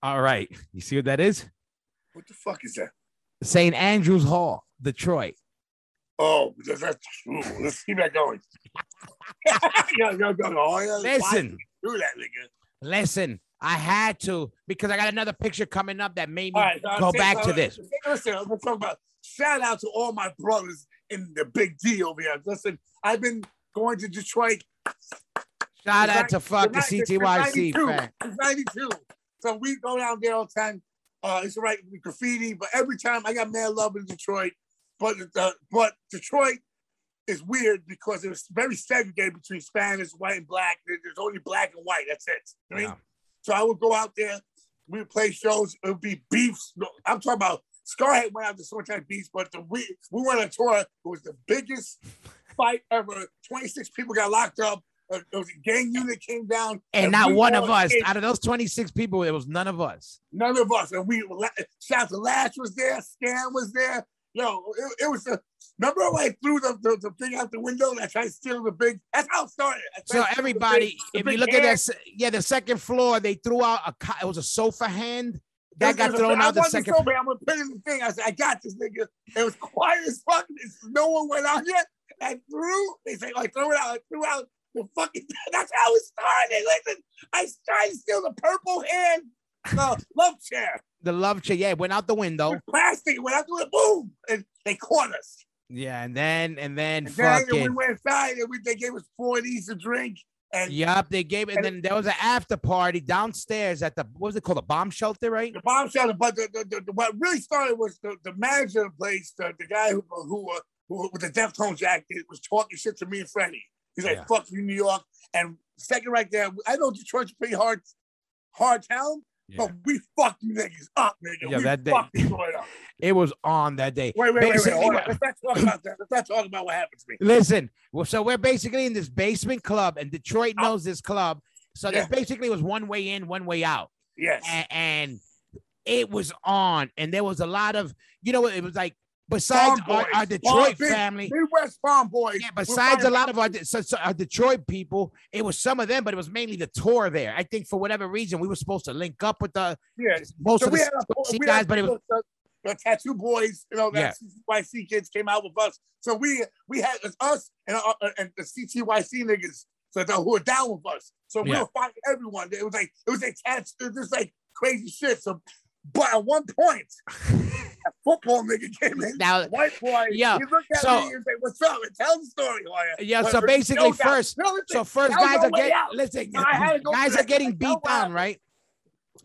All right, you see what that is? What the fuck is that? St. Andrews Hall, Detroit. Oh, that's, ooh, let's keep that going. (laughs) yo, yo, yo, oh, yeah, Listen, do that, nigga. listen. I had to because I got another picture coming up that made me right, so go back to this. Listen, I'm gonna talk about. Shout out to all my brothers in the big D over here. Listen, I've been going to Detroit. Shout out to fuck the it's ni- it's CTYC 92. fan. It's 92. So we go down there all the time. Uh, it's right with graffiti, but every time I got mad love in Detroit. But uh, but Detroit is weird because it was very segregated between Spanish, white, and black. There's only black and white. That's it. I mean, Yeah. So I would go out there. We would play shows. It would be beefs. No, I'm talking about Skarhead went out to Summertime Beats, but the we we went on tour. It was the biggest fight ever. 26 people got locked up. Uh, there was a gang unit came down, And not one of us. Out of those 26 people, it was none of us. None of us. And we shout to Lash was there, Stan was there. Yo, it, it was a remember when I threw the, the, the thing out the window and I tried to steal the big that's how it started. So the everybody, big- if you look at hand. that, yeah, the second floor, they threw out a, it was a sofa hand that got thrown I out the second. so bad. I'm gonna put in the thing. I said, I got this nigga. It was quiet as fuck. No one went out yet. I threw. They say, oh, like, throw it out. I threw out the fucking. (laughs) That's how it started. Listen, I tried to steal the purple hand, the love chair, The love chair, yeah, it went out the window. with plastic. Went out the window, boom, and they caught us. Yeah, and then and then And then we went inside, and we, they gave us four to drink. And Yup, they gave it. And then there was an after party downstairs at the what was it called? The bomb shelter, right? the bomb shelter. But the, the, the, the- what really started was the, the manager of the place, the, the guy who who, uh, who with the Deftones jacket was talking shit to me and Freddie. He's like, Yeah. "Fuck you, New York." And second, right there, I know Detroit's pretty hard, hard town, but we fucked you niggas up, nigga. Yeah, we that day- up. (laughs) It was on that day. Wait, wait, wait, wait. Basically, on. what- Let's not talk about that. Let's not talk about what happened to me. Listen, well, so we're basically in this basement club, and Detroit Oh. knows this club. So Yeah. there basically was one way in, one way out, Yes. and, and it was on. And there was a lot of, you know, it was like besides our, our Detroit Farm- family. Midwest Farm Boys. Yeah, besides a lot of our, so, so our Detroit people, it was some of them, but it was mainly the tour there. I think for whatever reason, we were supposed to link up with the Yeah. most So of the a, guys, had but it was the, the tattoo boys, you know, Yeah. that CTYC kids came out with us. So we we had us and uh, and the CTYC niggas, so the, who were down with us. So we Yeah. were fighting everyone. It was like it was like was just like crazy shit. So, but at one point, (laughs) a football nigga came in. Now- white boy. yeah, he looked at so- me and said, "What's up?" And tell the story, Hoya. Yeah, But so basically first- listen, So first, guys are getting out. listen. No, I had to go guys are getting beat down, way. right?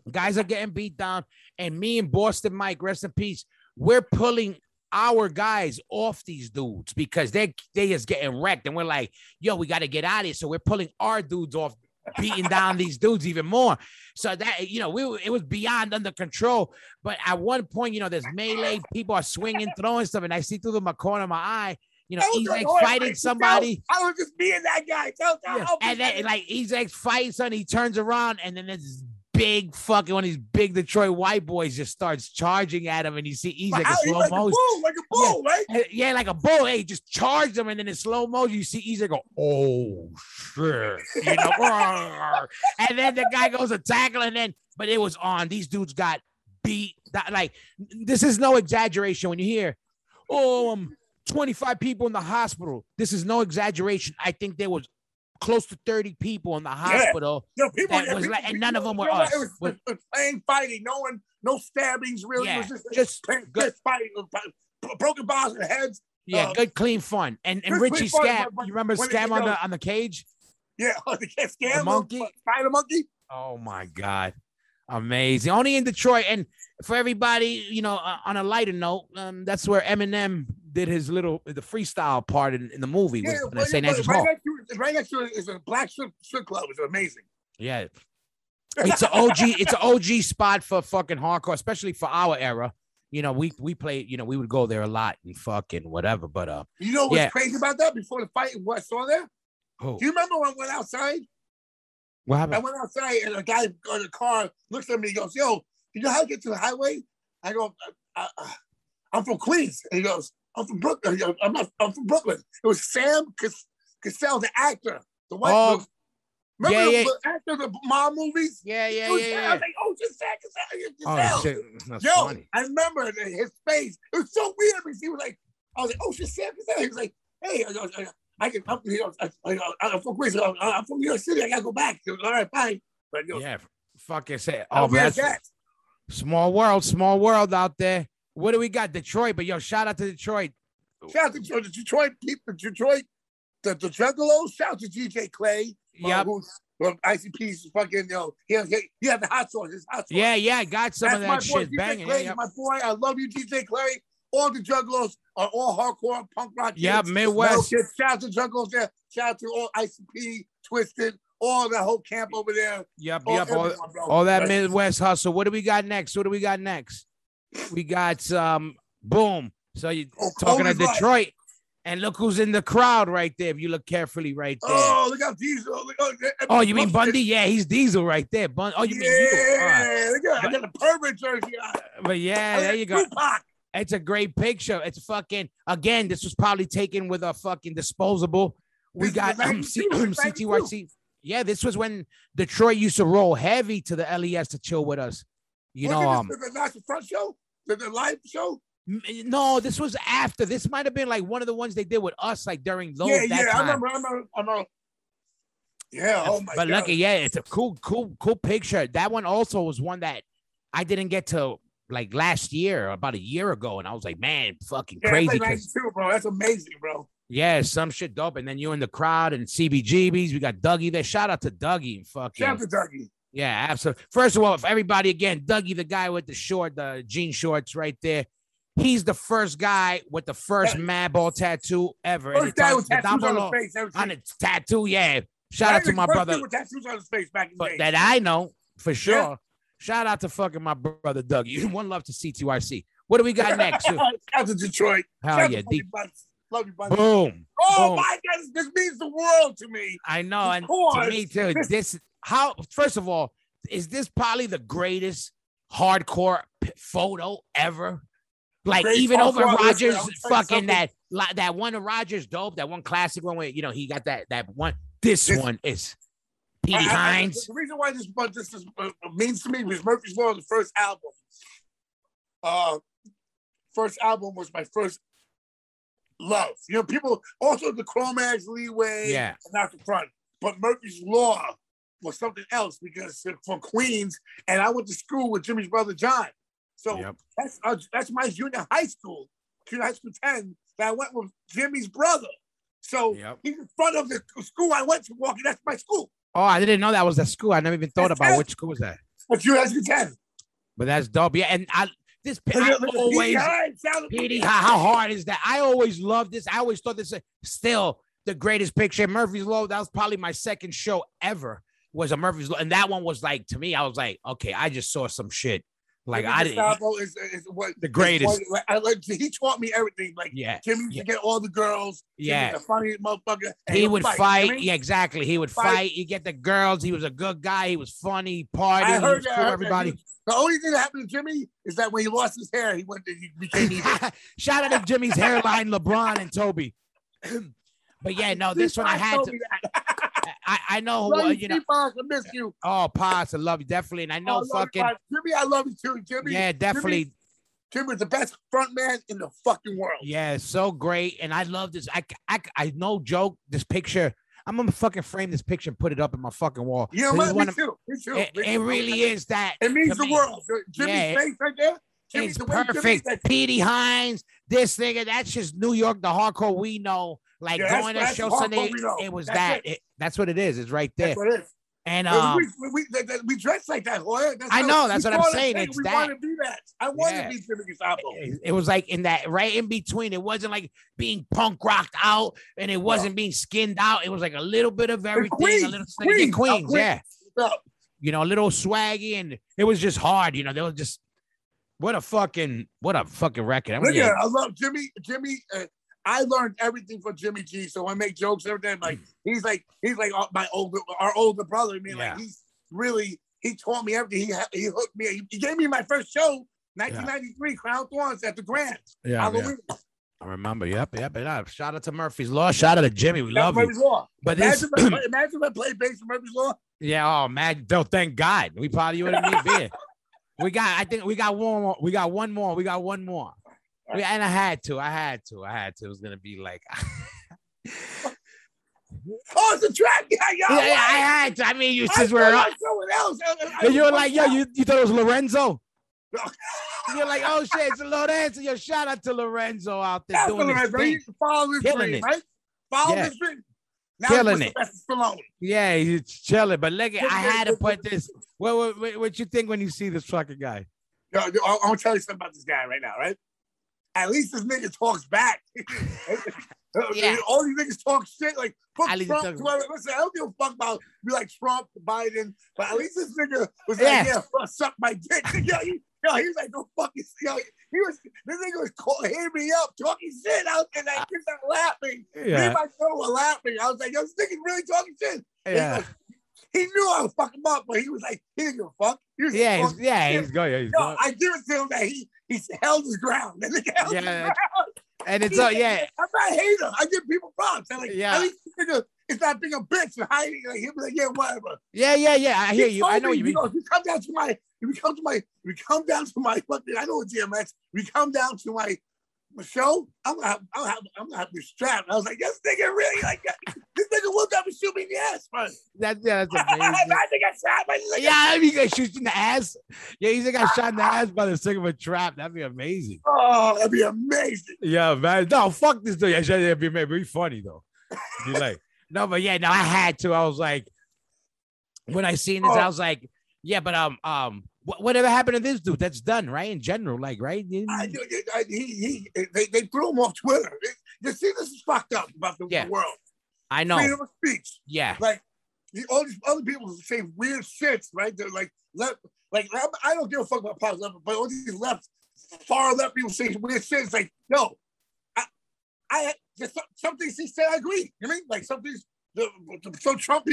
Guys are getting beat down, and me and Boston Mike, rest in peace. We're pulling our guys off these dudes because they they is getting wrecked, and we're like, yo, we got to get out of here. So we're pulling our dudes off, beating down these dudes even more. So that you know, we it was beyond under control. But at one point, you know, there's melee, people are swinging, throwing stuff, and I see through the corner of my eye, you know, he's like fighting somebody. I was just being that guy. Tell, tell, Yeah. And then like he's like fights and he turns around and then this big fucking one of these big Detroit white boys just starts charging at him and you see he's like a he's slow like a bull, like a bull, right? Uh, Yeah, like a bull. Hey, just charged him, and then in slow motion, you see Easy go, "Oh shit," you know, (laughs) and then the guy goes to tackle, and then, but it was on. These dudes got beat. That, like, this is no exaggeration. When you hear, "Oh, um, 25 people in the hospital," this is no exaggeration. I think there was close to 30 people in the hospital. Yo, people, yeah, was people- like- and none of them were you know us. It was, Was- was plain fighting. No one, no stabbings. Really, Yeah, it was just, just plain, good- just fighting. b- Broken bottles and heads. Yeah, Uh, good, clean fun. And and Richie clean fun, but- but you remember when you on know- the on the cage? Yeah, (laughs) the cat scam. The monkey? Spider monkey. Oh my God. Amazing. Only in Detroit. And for everybody, you know, uh, on a lighter note, um, that's where Eminem did his little the freestyle part in, in the movie Yeah, was in St. Andrews Hall. next to it, right next to it is a black strip, strip club. It's amazing. Yeah. (laughs) It's an OG, it's an OG spot for fucking hardcore, especially for our era. You know, we we played, you know, we would go there a lot and fucking whatever. But uh You know what's Yeah. crazy about that? Before the fight, what I saw there? who? Do you remember when I went outside? what happened? I went outside and a guy in the car looks at me. He goes, "Yo, you know how to get to the highway?" I go, I, I, "I'm from Queens." And he goes, "I'm from Brooklyn." I'm not. I'm from Brooklyn. It was Sam Cas- Cassell, the actor, the white. Oh, the- remember yeah, the, the actor of the mom movies? Yeah, yeah, was yeah, Sam. I yeah. was like, "Oh, just Sam Cassell." Oh shit. That's Yo, funny. I remember the- his face. It was so weird because he was like, I was like, "Oh shit, Sam Cassell." He was like, "Hey, I, I, I can." I'm, you know, I, I, I'm from Queens. I'm, I'm from New York City. I gotta go back. He goes, All right, fine. But you know, Yeah. Fucking say how oh weird is that's that? small world, small world out there. What do we got? Detroit, but yo, shout out to Detroit. Shout out to Detroit, Detroit people, Detroit the the Juggalos. Shout out to DJ Clay. Yep. who's well, ICP's fucking you know he he, he had the hot sauce. His hot sauce. Yeah, yeah, I got some That's of my that boy, shit DJ banging. Clay, Yeah, yeah. My boy, I love you, DJ Clay. All the Juggalos are all hardcore punk rock. Yeah. Midwest. Kids. Shout out to Juggalos there. Shout out to all ICP, Twiztid, all the whole camp over there. Yep, All, yep. All, all that Midwest hustle. What do we got next? What do we got next? We got um boom. So you Oh, talking to Detroit? right. And look who's in the crowd right there. If you look carefully right there. Oh, look out, Diesel. Look, oh, Oh, you mean Bundy? Yeah, he's Diesel right there. Bun- oh, you mean you? All right. Yeah, look at I got a pervert jersey on. But yeah, there you go. Tupac. It's a great picture. It's fucking again. This was probably taken with a fucking disposable. We This got um, C- 92, this was CTYC. Yeah, this was when Detroit used to roll heavy to the LES to chill with us. You know, um, Wasn't the national front show, the, the live show. M- eh, no, this was after. This might have been like one of the ones they did with us, like during those. yeah, yeah, I remember, I remember, I remember. Yeah, oh my but god. lucky, yeah, it's a cool, cool, cool picture. That one also was one that I didn't get to like last year, about a year ago, and I was like, man, fucking yeah, crazy. Like 92, bro. That's amazing, bro. Yeah, some shit dope. And then you in the crowd and CBGBs. We got Dougie there. Shout out to Dougie. Fucking Shout out to Dougie. yeah, absolutely. First of all, if everybody again, Dougie, the guy with the short, the jean shorts right there. He's the first guy with the first Yeah. Madball tattoo ever. First guy on- with tattoos on his face. on its tattoo. Yeah. Shout out to my brother, with tattoos on his face back in the but day. that I know for sure. Yeah. Shout out to fucking my brother Dougie. (laughs) One love to CTYC. What do we got next? (laughs) Shout out to Detroit. Hell Shout yeah. deep. Love you, Bundy. Boom. Oh boom. my god, this means the world to me. I know, and to me too. this- This how first of all, is this probably the greatest hardcore photo ever? Like Great even over Rogers, I'll tell you fucking something. that that one of Rogers dope, that one classic one where you know he got that that one. This, This- one is Petey I- I- I- The reason why this but this is, uh, means to me was Murphy's Law, the first album. Uh, first album was my first love. You know, people also the Cro-Mags Leeway, Yeah. and out the front, but Murphy's Law was something else because uh, from Queens, and I went to school with Jimmy's brother John. So Yep. that's uh, that's my junior high school, junior high school ten. That I went with Jimmy's brother. So Yep. he's in front of the school I went to walking. That's my school. Oh, I didn't know that was the school. I never even thought That's about it. which school was that. But you has ten. But that's dope. Yeah, and I this I at- look at always Petey Hines, shout out to Petey, how, how hard is that? I always loved this. I always thought this is still the greatest picture. Murphy's Law. That was probably my second show ever. Was a Murphy's Law, and that one was like to me. I was like, okay, I just saw some shit. Like Jimmy I didn't. Gestapo is, is what The greatest. what- I like. He taught me everything. Like Yeah, Jimmy yeah. to get all the girls. Yeah. a funny motherfucker. he he'll would fight. Jimmy, Yeah, exactly. He would Fight. fight. He get the girls. He was a good guy. He was funny. Party. I heard that. cool, I heard everybody. that. The only thing that happened to Jimmy is that when he lost his hair, he went. To, he became. (laughs) Shout out to Jimmy's hairline, (laughs) LeBron and Toby. (clears throat) but yeah, no, this one I had to. I, I know. Love well, you, you know. T-Boss, I miss you. Oh, Pops, I love you definitely, and I Oh, know love you, fucking. Pops. Jimmy, I love you too. Jimmy. Yeah, definitely. Jimmy, Jimmy's the best front man in the fucking world. Yeah, so great. And I love this. I, I, I no joke. This picture, I'm gonna fucking frame this picture and put it up in my fucking wall. You is one Me of- too. Me too. it, it really is that. It means the me. world. Jimmy's Yeah, face right there. Jimmy, It's the perfect. that- Petey Hines, this nigga, that's just New York, the hardcore we know. Like Yeah, going to show Sunday, it was That's that. it. It- that's what it is. It's right there. That's what it is. And um, we, we, we, we dress like that, Hoya. That's I know, that's what I'm saying, it's we that. want to be that. I want Yeah. to be Jimmy Gestapo. it, it was like in that right in between. It wasn't like being punk rocked out, and it wasn't being skinned out. It was like a little bit of everything. Queens, a little Queens, Queens, oh, yeah. No, you know, a little swaggy, and it was just hard. You know, they was just what a fucking what a fucking record. I mean, Look yeah, at I love Jimmy. Jimmy, uh, I learned everything from Jimmy G. So I make jokes every day. I'm like he's like he's like my older our older brother. I mean, Yeah. like he's really he taught me everything. He he hooked me. He, gave me my first show, 1993, Crown Thorns at the Grand. yeah, Halloween. I remember. Yep, yep. And uh, shout out to Murphy's Law. Shout out to Jimmy. We love Murphy's you. Law. But this, Imagine, if I- (clears throat) imagine if I played bass in Murphy's Law. yeah. Oh man, don't thank God. We probably would have been. (laughs) We got. I think we got one more. We got one more. We got one more. And I had to. I had to. I had to. It was gonna be like. (laughs) Oh, it's a track guy. Yo, Yeah, yeah, I had to. I mean, you since we're someone else. I- you were like, yo, you, you thought it was Lorenzo. (laughs) You're like, oh shit, it's Lorenzo. Yo, shout out to Lorenzo out there That's doing what his thing. Follow his dream, it. right? Follow Yeah. his dream. Now Killing it. Stallone. Yeah, he's chilling. But look, I had to put this. What, what, what, you think when you see this fucking guy? Yo, I'm gonna tell you something about this guy right now, right? At least this nigga talks back. (laughs) Yeah. All these niggas talk shit like fuck At least Trump. talks- whoever. Listen, I don't give a fuck about be like Trump, Biden, but at least this nigga was like, yeah, fuck, suck my dick. (laughs) Yo, he, yo, he was like, no fucking, yo, he was, this nigga was call, hitting me up, talking shit out, and I just started laughing. Yeah. Me and my girl were laughing. I was like, yo, this nigga's really talking shit. Yeah, He knew I was fucking up, but he was like, he didn't give a fuck. Yeah. He's, yeah, he's going. Yeah, he's Yo, going. I give it to him that he he held his ground. Nigga held his ground. And it's all yeah, I'm not hater. I give people props. I'm like, Yeah. at least this nigga is not being a bitch and hiding. Like he'll be like, yeah, whatever. yeah, yeah, yeah. I hear He you. I know me, you mean. know, if you come down to my, if you come to my, if you come down to my fucking, I know it's DMX. If you come down to my, show, I'm gonna have, I'm gonna have, I'm gonna have you strapped. I was like, this nigga really like this nigga will never shoot me in the ass, man. That, yeah, that's (laughs) I amazing. think I shot my nigga. Yeah, I mean, he got shot in the ass. Yeah, he's got shot in the ass by the sick of a trap. That'd be amazing. Oh, that'd be amazing. Yeah, man. No, fuck this dude. Yeah, that'd be, that'd be funny though. Be like, (laughs) no, but yeah, no, I had to. I was like, when I seen this, I Oh. was like, yeah, but um, um, wh- whatever happened to this dude? That's done, right? In general, like, right? I, I, he, he, they, they threw him off Twitter. You see, this is fucked up about the, Yeah. world. I know. Freedom of speech. Yeah, Like all these other people say weird shits, right? They're like left, like I don't give a fuck about politics, but all these left, far left people say weird shit. It's like, no, I, I there's some, some things he said, I agree. You know what I mean? Like some things, the, the, some Trump,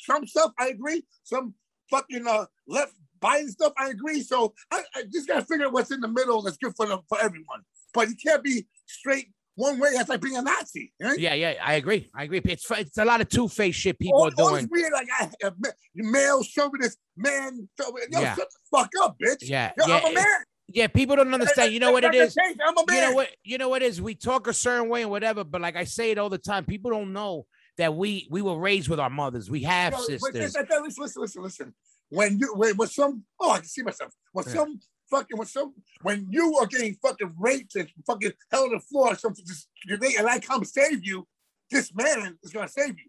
Trump stuff, I agree. Some fucking uh, left Biden stuff, I agree. So I, I just gotta figure out what's in the middle that's good for them, for everyone. But you can't be straight one way. That's like being a Nazi. Know? yeah, yeah. I agree. I agree. It's it's a lot of two faced shit people all, are doing. weird, like I, uh, ma- male chauvinist, man. Yo, Yeah. shut the fuck up, bitch. Yeah, Yo, yeah, I'm a man. yeah. People don't understand. You know what it is. I'm a man. you know what you know what is we talk a certain way and whatever but like i say it all the time people don't know that we we were raised with our mothers we have Yo, sisters listen, listen, listen, listen. When you when, when some oh I can see myself. When Yeah. some fucking when some when you are getting fucking raped and fucking held on the floor or something just and I come save you, this man is gonna save you.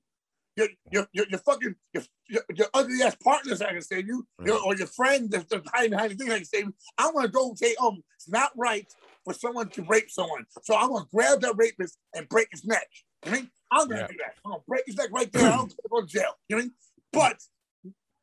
Your your your, your fucking your, your, your ugly ass partner's not gonna save you, your, or your friend that's that's hiding behind the thing not gonna save you. I'm gonna go and say, um, it's not right for someone to rape someone. So I'm gonna grab that rapist and break his neck. You know I mean? I'm gonna Yeah. do that. I'm gonna break his neck right there. I'm gonna (clears throat) go to jail. You know what I mean? But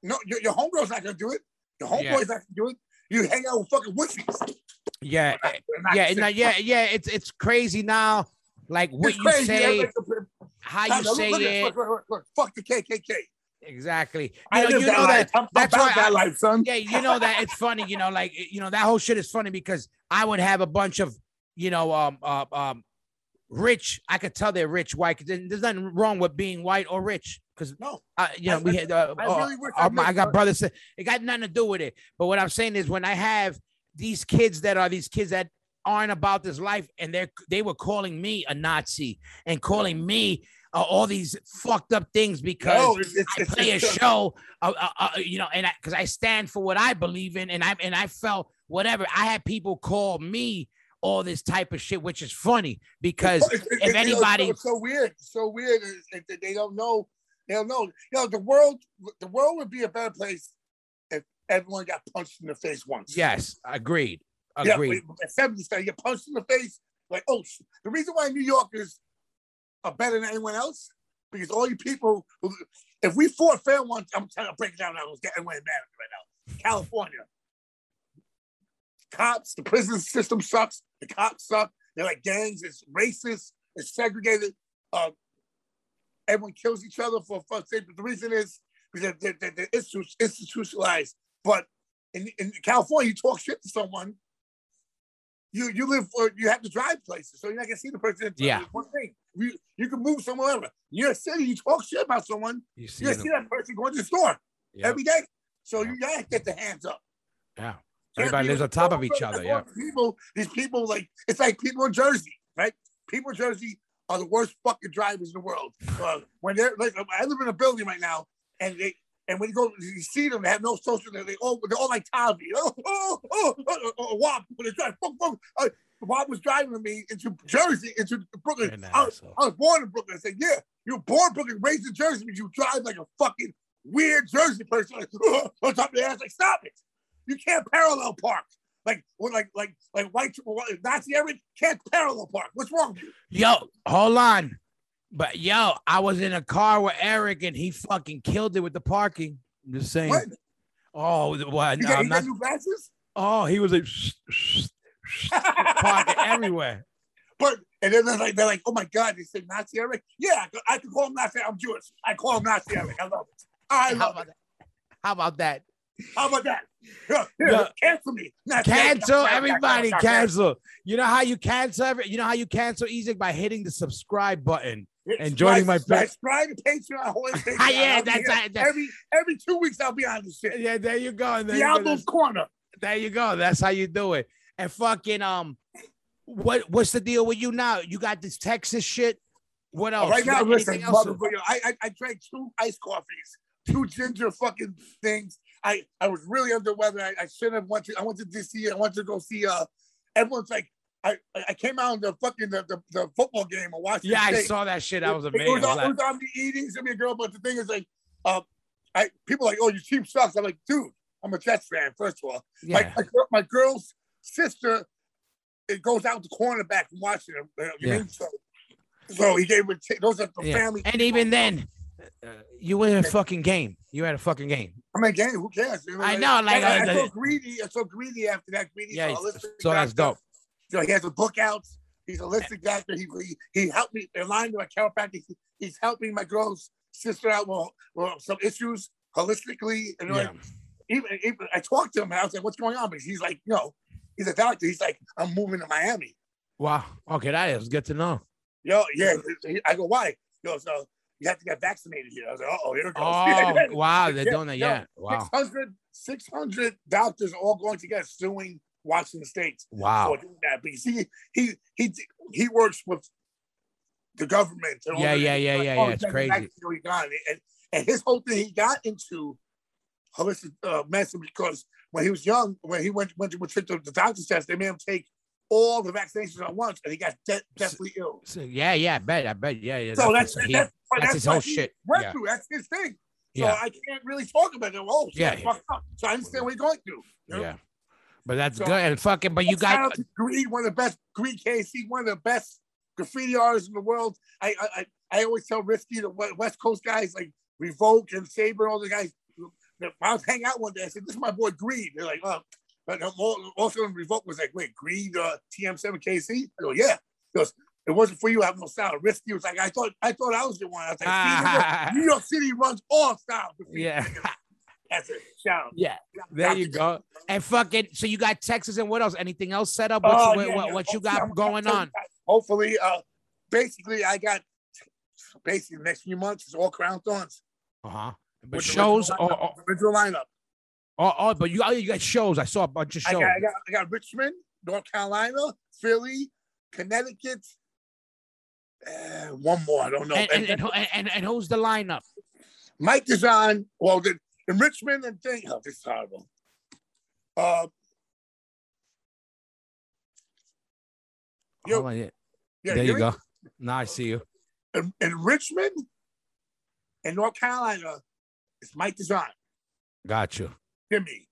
no, your, your homegirl's not gonna do it. Your homeboy's Yeah. not gonna do it. You hang out with fucking wussies. yeah (laughs) not yeah sick. no, yeah yeah it's it's crazy now like what It's you crazy. say Everybody- how you look, say look it Look, look, look. Fuck the KKK. exactly you I know, you that know life. that I'm, I'm that's about why that I- life, son. yeah you know that it's funny you know like you know that whole shit is funny because i would have a bunch of you know um uh, um rich i could tell they're rich white. there's nothing wrong with being white or rich because No, uh, you know, I- we had, uh, I uh, really uh, I I got brothers. It got nothing to do with it. But what I'm saying is, when I have these kids that are these kids that aren't about this life, and they're they were calling me a Nazi and calling me uh, all these fucked up things because no, it's, it's, I play a show, uh, uh, you know, and because I, stand for what I believe in, and I and I felt whatever. I had people call me all this type of shit, which is funny because it's- it's- if it's- anybody- it's so weird, so weird. Uh, that They don't know. They don't know. You know, the world, the world would be a better place if everyone got punched in the face once. yes, agreed, Yeah, agreed. 70 style, you get punched in the face. Like, oh, the reason why New Yorkers are better than anyone else because all you people, who, if we fought fair once, I'm trying to break it down now. Let's get everyone mad right now. California, cops, the prison system sucks. The cops suck. They're like gangs. It's racist. It's segregated. Uh, everyone kills each other for fuck's sake. But the reason is because they're, they're, they're institutionalized. But in, in California, you talk shit to someone, you you live for you have to drive places, so you're not gonna see the person. Yeah. One thing, you you can move somewhere. Ever. New York City, you talk shit about someone, You see, you see that person going to the store yeah, every day. So you gotta get the hands up. yeah. Everybody lives on top "Oh, of each other. Yeah. People, these people like it's like people in Jersey, right? People in Jersey are the worst fucking drivers in the world. Uh, when they're like, I live in a building right now, and they And when you go, you see them, they have no social. They all they're all like Tavi. Oh, oh, oh, oh, oh, Wop. When they drive, boom, boom. Uh, Wop was driving me into Jersey, into Brooklyn. I was. I was born in Brooklyn. I said, yeah, you were born in Brooklyn, raised in Jersey, but you drive like a fucking weird Jersey person. (laughs) Like, oh, (laughs) on top of the ass. Like, stop it. You can't parallel park. Like, well, like, like, like white Nazi Eric can't parallel park. What's wrong? Yo, hold on. But yo, I was in a car with Eric and he fucking killed it with the parking. I'm just saying. What? Oh, what? You No, I'm not. glasses? Oh, he was like parking (laughs) everywhere. But and then they're like, they're like, oh my god, they say Nazi Eric. Yeah, I could- can call him Nazi. I'm Jewish. I call him Nazi Eric. I love it. I How love about it. that? How about that? How about that? Yeah. cancel me. Eric. Cancel everybody. Cancel. You know how you cancel every. You know how you cancel easy by hitting the subscribe button. and joining my Subscribe- page. Subscribe to Patreon. Patreon. Yeah, that's- every every two weeks. I'll be on this shit. Yeah, there you go. There you go. Diablo's That's- corner. There you go. That's how you do it. And fucking um, what what's the deal with you now? You got this Texas shit. What else? right now, listen, else? I, I I drank two iced coffees, two ginger fucking things. I I was really under weather. I, I shouldn't have went to. I went to DC. I went to go see. Uh, everyone's like, I I I came out in the fucking the, the, the football game and watched. Yeah, I saw that shit. That was amazing. It was, I on, was it was on the eating. Send me a girl, but the thing is like, uh, I people are like, oh, your team sucks. I'm like, dude, I'm a Jets fan. First of all, yeah. my, my, girl- my girl's sister, it goes out the cornerback from watching him. You know Yeah. So, so he gave it. Those are the yeah. family. And even then, uh, you were in a fucking game. You had a fucking game. I mean, game. who cares? You I know, like, I, I, uh, I so greedy. I'm so greedy after that. Greedy. Yeah, so that's dope. So he has a book out. He's a holistic doctor. He, he he helped me align with my chiropractic. He- He's helping my girl's sister out with, with some issues holistically. And Yeah. like, even, even I talked to him. And I was like, "What's going on?" Because he's like, "No, he's a doctor." He's like, "I'm moving to Miami." Wow. Okay, that is good to know. Yo, yeah. I go, "Why?" Yo, so you have to get vaccinated here. I was like, "Oh, here it goes." (laughs) Oh, wow. They're doing that. Yeah. Wow. 600, 600 doctors all going together suing Washington State Wow. for doing that because he he he he works with the government. and all Yeah, that. yeah, yeah, yeah, yeah, it's crazy. He got and, and his whole thing, he got into holistic uh, medicine because when he was young, when he went went to, went to the doctor's test, they made him take all the vaccinations at once, and he got de- deathly ill. So, yeah, yeah, I bet. I bet. Yeah, yeah. So that's, that's he- that's, that's that's his whole shit. Yeah. through. That's his thing. So Yeah. I can't really talk about it. Oh, Yeah. So I understand what he's going through. you know? yeah. But that's So- good. And fucking, but you got Greed, one of the best Greed KC, one of the best graffiti artists in the world. I I I, I always tell Risky the West Coast guys like Revok and Saber, all the guys. that I was hanging out one day. I said, "This is my boy Greed." They're like, "Oh," but al- also in Revok was like, "Wait, Greed, uh, TM7 KC?" I go, "Yeah." He goes, "It wasn't for you. I have no style." Risky was like, "I thought I thought I was the one." I was like, Ah. "See, New York City runs all styles. graffiti." Yeah. (laughs) that's it. Shout yeah. There you go. And fucking, so you got Texas and what else? Anything else set up? What's, Oh, what, yeah, what, yeah. what you got I'm- going I'm- on? Hopefully, uh, basically, I got basically the next few months is all crown thorns. Uh huh. But the shows, original oh, lineup, oh, original lineup. Oh, oh, but you got, you got shows. I saw a bunch of I shows. got, I got, I got Richmond, North Carolina, Philly, Connecticut. Uh, one more, I don't know. and, and, And- and, and, and, who's the lineup? Mike is on. Well, the, in Richmond and thing. Oh, this is horrible. Uh, Yo, Hold on, yeah. there hear you go. Now I see you. In, in Richmond in North Carolina, it's Mike Dijan, Got you. Jimmy,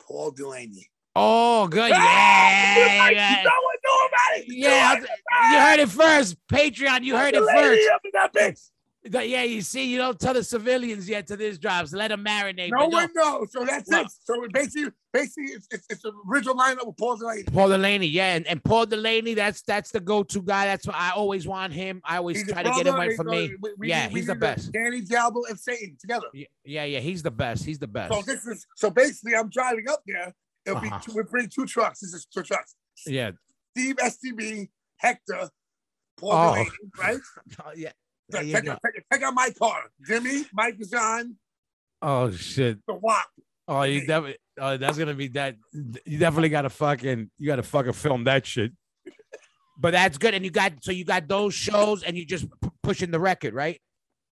Paul Delaney. Oh, good. Ah, Yeah. yeah. Nobody. Yeah, you heard it first. Patreon, you heard it first. Up in that bitch. But yeah, you see, you don't tell the civilians yet to this drops. Let them marinate. No one knows. So that's Well- it. So basically, basically, it's, it's, it's the original lineup with Paul Delaney. Paul Delaney, yeah, and, and Paul Delaney, that's that's the go-to guy. That's what I always want him. I always He's try to get him right for me. we- we Yeah, we he's the best. Danny Diablo and Satan together. Y- Yeah, yeah, he's the best. He's the best. So this is so basically, I'm driving up there. It'll Uh-huh. be two, we bring two trucks. This is two trucks. Yeah, Steve STB, Hector, Paul Oh. Delaney, right? (laughs) Oh, yeah. So There you check, out, out my car. Jimmy, Mike is on Oh shit. the WAP. Oh, you definitely. Oh, that's gonna be that. You definitely gotta fucking. You gotta fucking film that shit. But that's good, and you got so you got those shows, and you just p- pushing the record, right?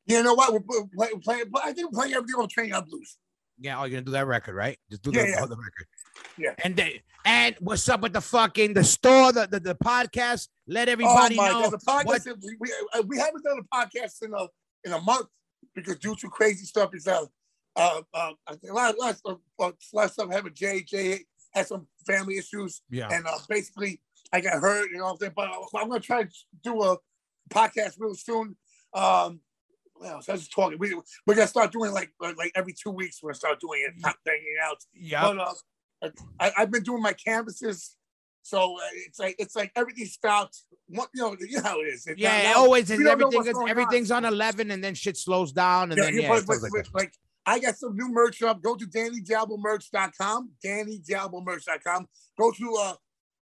You know what? We're playing. Play, play, I think we're playing everything on Train Yard Blues. Yeah, oh, you're gonna do that record, right? Just do Yeah, the, yeah. the record. Yeah. And they and what's up with the fucking the store, the the, the podcast? Let everybody oh my know the podcast. what- We, we, uh, we haven't done a podcast in a in a month because due to crazy stuff is uh uh, uh a lot, a lot, of stuff, uh, a lot of stuff happened. Jay Jay had some family issues, Yeah. and uh, basically I got hurt. You know what I'm? But uh, I'm gonna try to do a podcast real soon. Um, what else? I was just talking. We we're gonna start doing like like every two weeks. We're gonna start doing it, not banging out. yeah. But uh, I, I've been doing my canvases, so uh, it's like it's like everything stopped. What you know, you know how it is. It's Yeah, not- it always is. we don't know Everything is going on. everything's on eleven, and then shit slows down, and Yeah, then yeah, but, but, like but, like I got some new merch up. Go to DannyDiablomerch.com. DannyDiablomerch.com. Go to uh,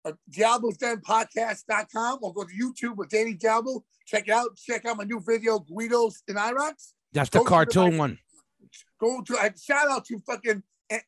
uh Diablo's Den or go to YouTube with Danny Diablo. Check it out. Check out my new video, Guidos in Iraqs. That's the go cartoon one. go to I shout out to fucking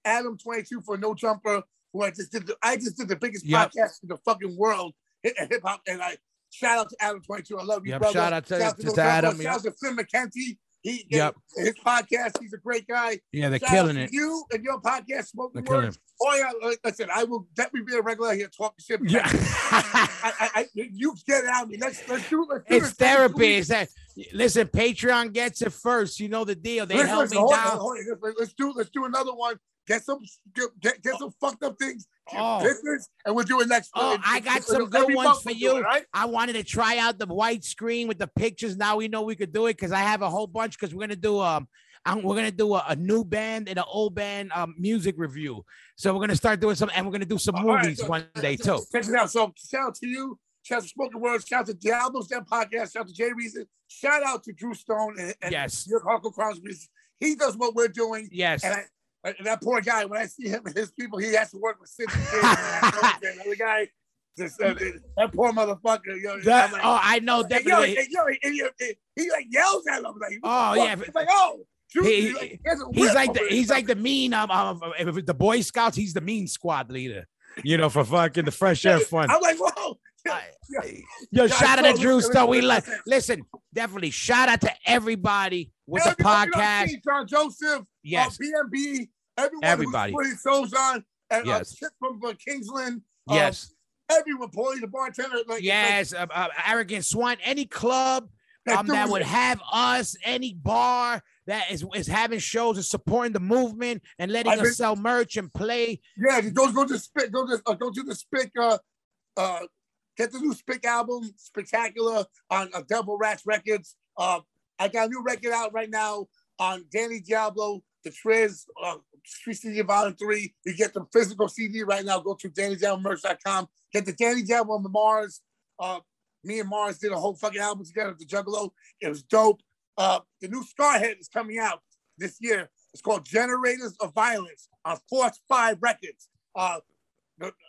Adam twenty two for no jumper who I just did the, I just did the biggest Yep. podcast in the fucking world uh, hip hop and I shout out to Adam twenty two I love you Yep, brother shout out to- shout to No Adam, Jumper. yep. shout out to Flynn McKenty he Yep. his podcast he's a great guy Yeah, they're shout killing it. you and your podcast smoking They're words oh yeah like I will definitely be a regular here talking shit Yeah. (laughs) I, I, I, you get it out of me let's let's do let's do it's therapy. It's that. Listen, Patreon gets it first. You know the deal. They Listen, listen, me hold down. hold. Let's, let's do let's do another one. Get some get, get, some fucked up things. Oh. business, and we'll do it next. Oh, I got some good ones for you. it, right? I wanted to try out the white screen with the pictures. Now we know we could do it because I have a whole bunch. Because we're gonna do um, I'm, we're gonna do a, a new band and an old band um music review. So we're gonna start doing some, and we're gonna do some All right, movies so- one day too. Check it out. So shout out to you. Shout out to Smokin Words. Shout out to Diablo's Den Podcast. Shout out to Jay Reason. Shout out to Drew Stone and, and Yes. your Hardcore Crosby. He does what we're doing. Yes. And, I, that poor guy, when I see him and his people, he has to work with Sid. and the guy, just, uh, that poor motherfucker. Yo, That- like, oh, I know Hey, yo, definitely. hey, yo, and he, like yells at him like, Oh, yeah, He's like, oh, He- he's like, he He's like the he's like the mean um, um the Boy Scouts. He's the mean squad leader. You know, for fucking the fresh air (laughs) fun. I'm like, whoa. Yo, Yeah, shout out to Drew Stone. We listen, like listen. definitely shout out to everybody with the Everybody on podcast. John Joseph, Yes, uh, PMB, everyone Everybody. who's putting shows on, and Yes. uh, from uh, Kingsland, uh, yes, everyone, Paulie the bartender, like, yes. Uh, uh, Arrogant Swan, any club um, that would have us, any bar that is, is having shows and supporting the movement and letting I've us sell merch and play. Yeah, go go to Spick, go to uh, go to the Spick, uh, uh, get the new Spick album, Spectacular on uh, Devil Rats Records. Uh, I got a new record out right now on Danny Diablo, the Triz, uh, Street CD Volume Three. You get the physical CD right now. Go to DannyDiabloMerch.com. Get the Danny Diablo on Mars. Uh, me and Mars did a whole fucking album together the Juggalo. It was dope. Uh, the new Skarhead is coming out this year. It's called Generators of Violence on Force Five Records. Uh,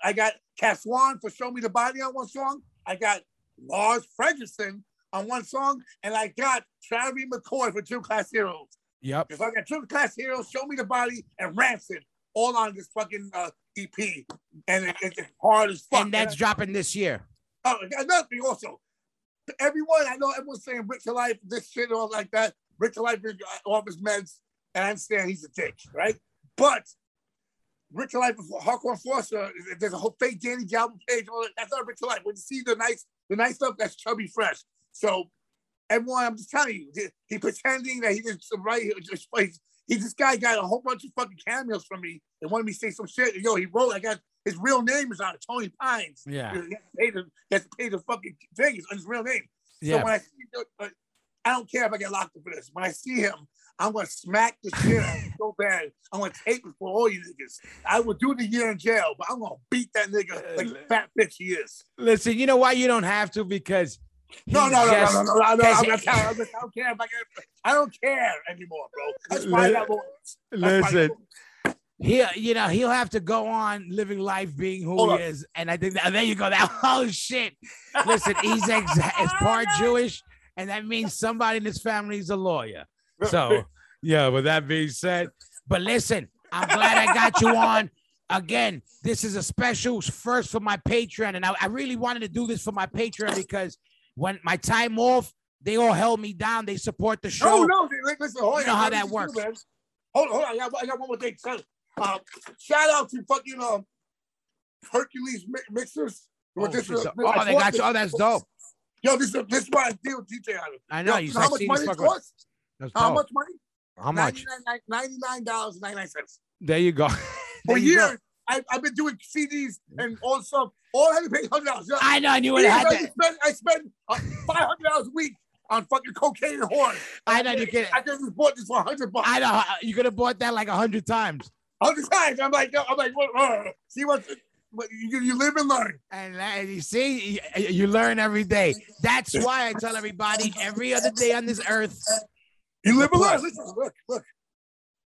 I got Cashwan for Show Me the Body on one song. I got Lars Frederiksen on one song, and I got Travis McCoy for Gym Class Heroes. Yep. If I got Gym Class Heroes, Show Me the Body, and Rancid all on this fucking uh, EP, and it, it's hard as fuck. And that's dropping this year. Oh, another thing also. Everyone, I know everyone's saying Rick to Life, this shit, all like that. Rick to Life is off his meds, and I understand he's a dick, right? But Rick to Life, Hardcore Enforcer, there's a whole fake Danny Diablo page. All that. That's not Rick to Life. When you see the nice, the nice stuff, that's chubby fresh. So everyone, I'm just telling you, he, he pretending that he did some right. He just. He this guy got a whole bunch of fucking cameos from me and wanted me to say some shit. Yo, he wrote. I got his real name is on it, Tony Pines. Yeah. He has to pay the, has to pay the fucking thing. It's his real name. Yeah. So when I see, uh, I don't care if I get locked up for this. When I see him, I'm gonna smack the shit out so bad. I'm gonna tape it for all you niggas. I will do the year in jail, but I'm gonna beat that nigga like the fat bitch he is. Listen, you know why you don't have to because No, no, no, just- no, no, no, no, I'm because not he- telling- I'm just- I don't care I don't care anymore, bro. That's why I got lawyers. That's why I got Listen. He'll, you know, he'll have to go on living life being who Hold he is. And I think that, there you go. (laughs) That oh shit. Listen, he's ex, is part (laughs) Jewish, and that means somebody in his family is a lawyer. (laughs) So, yeah, with that being said, but listen, I'm glad I got you on. Again, this is a special first for my Patreon, and I, I really wanted to do this for my Patreon because when my time off, They all held me down. They support the No, show. no, li- listen, hold You know on, how that works. man. Hold on, hold on. I got, I got one more thing. Son. Uh, shout out to fucking um, Hercules mi- Mixers. Oh, this, uh, so- I oh, they got you. Oh, that's dope. Yo, this is this is why I deal with DJ on it. I know. Yo, You know how much money it costs? How much money? How much? Ninety-nine dollars and ninety-nine cents. There you go. (laughs) For There you go. years, I, I've been doing CDs and all stuff. All I had to pay hundred dollars. I know. I knew I, it had I that. spend I spend uh, five hundred dollars a week on fucking cocaine and horn. I know you get it. I could have bought this for hundred bucks. I know. You could have bought that like a hundred times. Hundred times. I'm like, I'm like, what, uh, see what, what you, you live and learn. And uh, you see, you, you learn every day. That's (laughs) why I tell everybody every other day on this earth. You live and learn. Listen, look, look.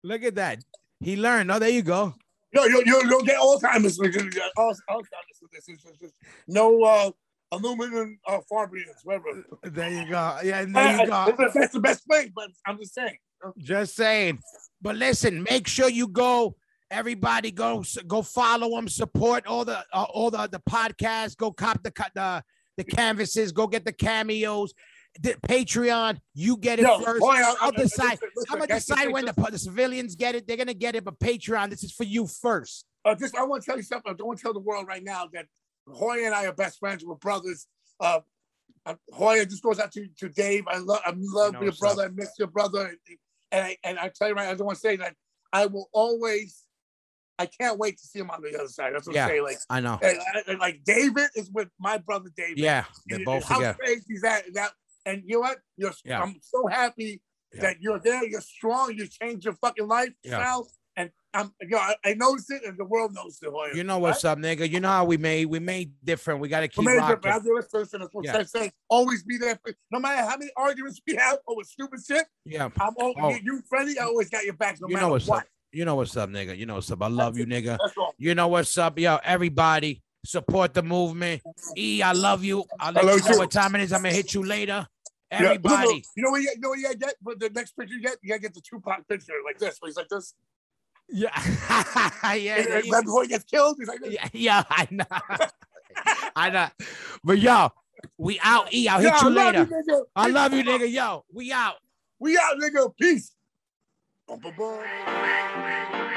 Look at that. He learned. Oh, there you go. Yo, yo, yo, you'll get Alzheimer's. with this. Al- Alzheimer's with this. Just- No uh, aluminum uh, Fabrians, whatever. There you go. Yeah, there you go. That's- That's the best thing, but I'm just saying. Just saying. But listen, make sure you go. Everybody go go follow them, support all the uh, all the the podcasts. Go cop the the the canvases. Go get the cameos. The Patreon, you get it first. boy, I- I'll I- decide. I'm gonna decide when the, the civilians get it. They're gonna get it, but Patreon, this is for you first. Uh, just I want to tell you something. I don't want to tell the world right now that Hoya and I are best friends. We're brothers. Uh, uh, Hoya, this goes out to, to Dave. I love I love know your brother. I miss your brother. And I and I tell you right, I just want to say that I will always. I can't wait to see him on the other side. That's what Yeah. I'm saying. Like, I know. like David is with my brother David. Yeah, they're both how crazy is that? That and you know what? You're, Yeah. I'm so happy Yeah. that you're there. You're strong. You changed your fucking life, Yeah. Sal. And I'm, you know, I, I noticed it, and the world knows it. You know what's up, nigga? You know how we made we made different. We gotta keep Major, rocking. but I do listen, listen, that's what Yeah. I'm. Always be there. For, no matter how many arguments we have over stupid shit, Yeah, I'm always Oh. you, friendly. I always got your back, no you matter know what's what. up. You know what's up, nigga. You know what's up. I love you, nigga. That's all. You know what's up, yo. Everybody support the movement. E, I love you. I'll let I love you you know too. what time it is. I'm gonna hit you later. Everybody. look, you know what? You, you know what you gotta get for the next picture you get. You gotta get the Tupac picture like this. Where he's like this. Yeah, (laughs) yeah, yeah, right before he gets killed, he's like yeah, yeah, I know. (laughs) I know. But yo, we out. E, I'll hit Yeah, I you love later. nigga. I love you, nigga. Yo, we out. We out, nigga. Peace. Bum, bum, bum.